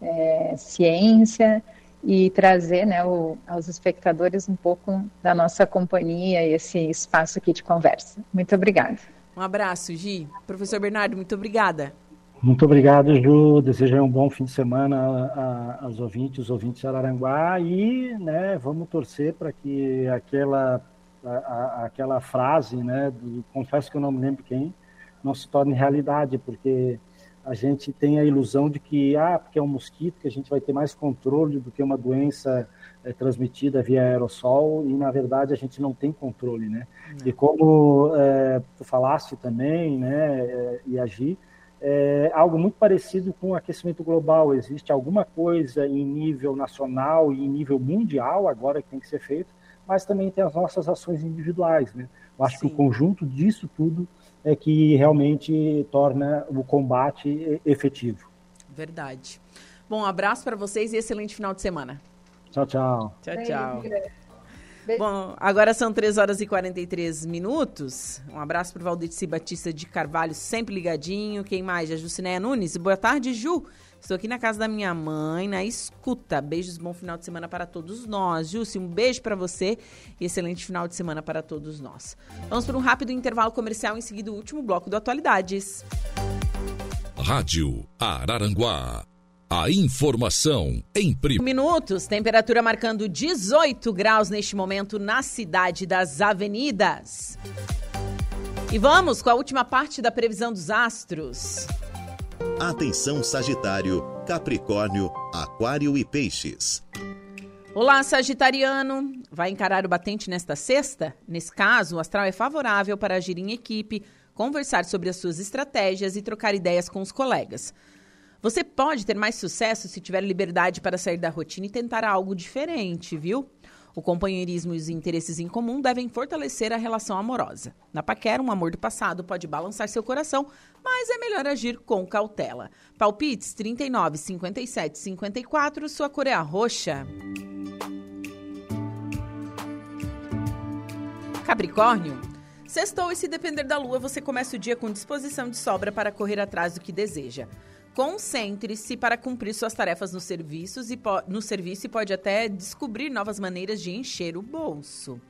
é, ciência e trazer, né, o, aos espectadores um pouco da nossa companhia e esse espaço aqui de conversa. Muito obrigada.
Um abraço, Gi. Professor Bernardo, muito obrigada.
Muito obrigado, Ju. Desejo um bom fim de semana a- a- aos ouvintes, os ouvintes de Araranguá e, né, vamos torcer para que aquela a- a- aquela frase, né, do, confesso que eu não me lembro quem, não se torne realidade, porque a gente tem a ilusão de que, ah, porque é um mosquito, que a gente vai ter mais controle do que uma doença eh, transmitida via aerossol, e na verdade a gente não tem controle, né? E como eh, tu falaste também, né, eh, e agir, é algo muito parecido com o aquecimento global. Existe alguma coisa em nível nacional e em nível mundial agora que tem que ser feito, mas também tem as nossas ações individuais. Né? Eu acho que o conjunto disso tudo é que realmente torna o combate efetivo.
Verdade. Bom, um abraço para vocês e excelente final de semana.
Tchau, tchau.
Tchau, tchau. Bom, agora são 3 horas e 43 minutos. Um abraço para o Valdeci Batista de Carvalho, sempre ligadinho. Quem mais? A Jucinéia Nunes. Boa tarde, Ju. Estou aqui na casa da minha mãe, na escuta. Beijos, bom final de semana para todos nós. Júcio, um beijo para você e excelente final de semana para todos nós. Vamos para um rápido intervalo comercial, em seguida o último bloco do Atualidades.
Rádio Araranguá. A informação em primeiro.
Minutos, temperatura marcando 18 graus neste momento na cidade das avenidas. E vamos com a última parte da previsão dos astros.
Atenção Sagitário, Capricórnio, Aquário e Peixes.
Olá, Sagitariano! Vai encarar o batente nesta sexta? Nesse caso, o astral é favorável para agir em equipe, conversar sobre as suas estratégias e trocar ideias com os colegas. Você pode ter mais sucesso se tiver liberdade para sair da rotina e tentar algo diferente, viu? O companheirismo e os interesses em comum devem fortalecer a relação amorosa. Na paquera, um amor do passado pode balançar seu coração, mas é melhor agir com cautela. Palpites 39, 57, 54, sua cor é a roxa. Capricórnio. Sextou e se depender da lua, você começa o dia com disposição de sobra para correr atrás do que deseja. Concentre-se para cumprir suas tarefas nos serviços e no serviço e pode até descobrir novas maneiras de encher o bolso.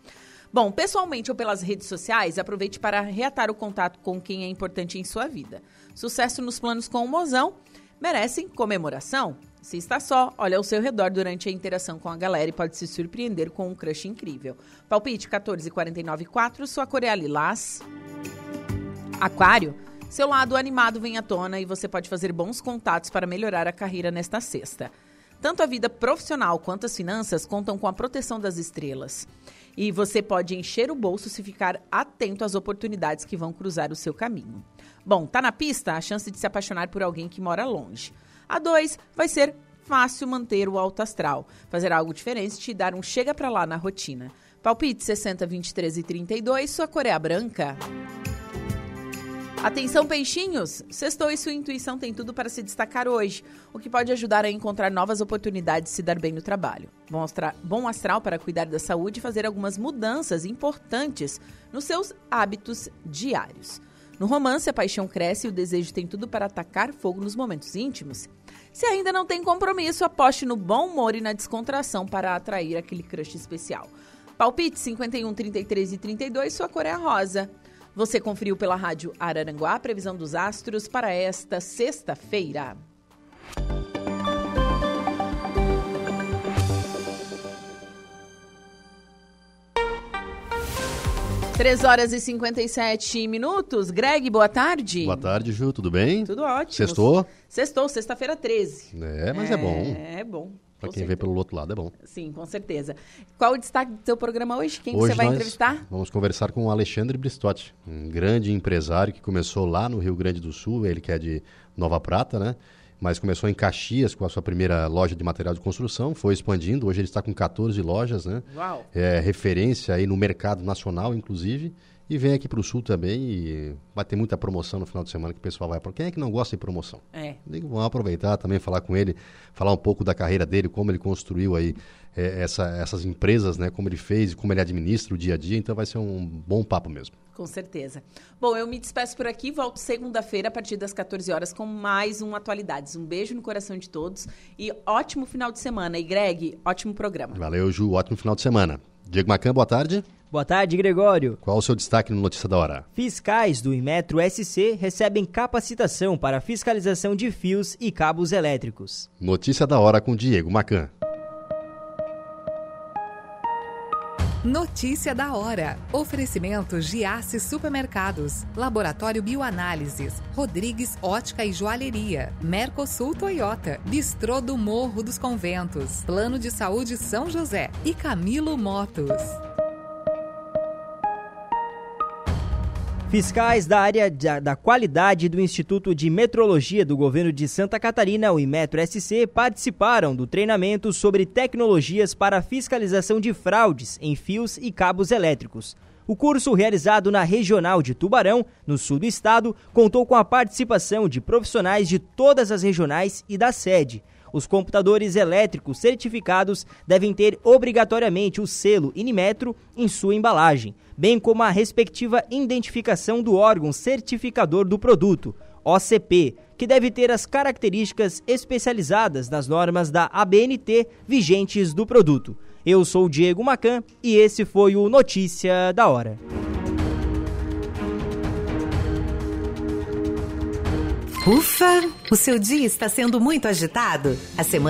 Bom, pessoalmente ou pelas redes sociais, aproveite para reatar o contato com quem é importante em sua vida. Sucesso nos planos com o mozão merecem comemoração. Se está só, olha ao seu redor durante a interação com a galera e pode se surpreender com um crush incrível. Palpite 14494, sua cor é lilás. Aquário. Seu lado animado vem à tona e você pode fazer bons contatos para melhorar a carreira nesta sexta. Tanto a vida profissional quanto as finanças contam com a proteção das estrelas. E você pode encher o bolso se ficar atento às oportunidades que vão cruzar o seu caminho. Bom, tá na pista a chance de se apaixonar por alguém que mora longe. A dois vai ser fácil manter o alto astral, fazer algo diferente e dar um chega pra lá na rotina. Palpite 60, 23 e 32, sua cor é branca. Atenção, peixinhos! Sextou e sua intuição tem tudo para se destacar hoje, o que pode ajudar a encontrar novas oportunidades de se dar bem no trabalho. Bom, bom astral para cuidar da saúde e fazer algumas mudanças importantes nos seus hábitos diários. No romance, a paixão cresce e o desejo tem tudo para atacar fogo nos momentos íntimos. Se ainda não tem compromisso, aposte no bom humor e na descontração para atrair aquele crush especial. Palpite 51, 33 e 32, sua cor é a rosa. Você conferiu pela rádio Araranguá a previsão dos astros para esta sexta-feira. Três horas e 57 minutos. Greg, boa tarde.
Boa tarde, Ju, tudo bem?
Tudo ótimo.
Sextou?
Sextou, sexta-feira 13.
É, mas é, é bom.
É bom.
Para quem certeza. vê pelo outro lado é bom.
Sim, com certeza. Qual o destaque do seu programa hoje? Quem hoje você vai entrevistar?
Vamos conversar com o Alexandre Bristotti, um grande empresário que começou lá no Rio Grande do Sul, ele que é de Nova Prata, né? Mas começou em Caxias com a sua primeira loja de material de construção, foi expandindo, hoje ele está com 14 lojas, né?
Uau!
É referência aí no mercado nacional, inclusive. E vem aqui para o Sul também e vai ter muita promoção no final de semana que o pessoal vai. Quem é que não gosta de promoção?
É.
Digo, vamos aproveitar também, falar com ele, falar um pouco da carreira dele, como ele construiu aí é, essa, essas empresas, né? Como ele fez, como ele administra o dia a dia. Então vai ser um bom papo mesmo.
Com certeza. Bom, eu me despeço por aqui, volto segunda-feira a partir das 14 horas com mais um Atualidades. Um beijo no coração de todos e ótimo final de semana. E Greg, ótimo programa.
Valeu, Ju, ótimo final de semana. Diego Macan, boa tarde.
Boa tarde, Gregório.
Qual o seu destaque no Notícia da Hora?
Fiscais do Inmetro SC recebem capacitação para fiscalização de fios e cabos elétricos.
Notícia da Hora com Diego Macan.
Notícia da hora. Oferecimento Giasse Supermercados, Laboratório Bioanálises, Rodrigues Ótica e Joalheria, Mercosul Toyota, Bistrô do Morro dos Conventos, Plano de Saúde São José. E Camilo Motos.
Fiscais da área da qualidade do Instituto de Metrologia do Governo de Santa Catarina, o Inmetro SC, participaram do treinamento sobre tecnologias para fiscalização de fraudes em fios e cabos elétricos. O curso, realizado na Regional de Tubarão, no sul do estado, contou com a participação de profissionais de todas as regionais e da sede. Os computadores elétricos certificados devem ter obrigatoriamente o selo Inimetro em sua embalagem, bem como a respectiva identificação do órgão certificador do produto, OCP, que deve ter as características especializadas nas normas da ABNT vigentes do produto. Eu sou o Diego Macan e esse foi o Notícia da Hora.
Ufa! O seu dia está sendo muito agitado? A semana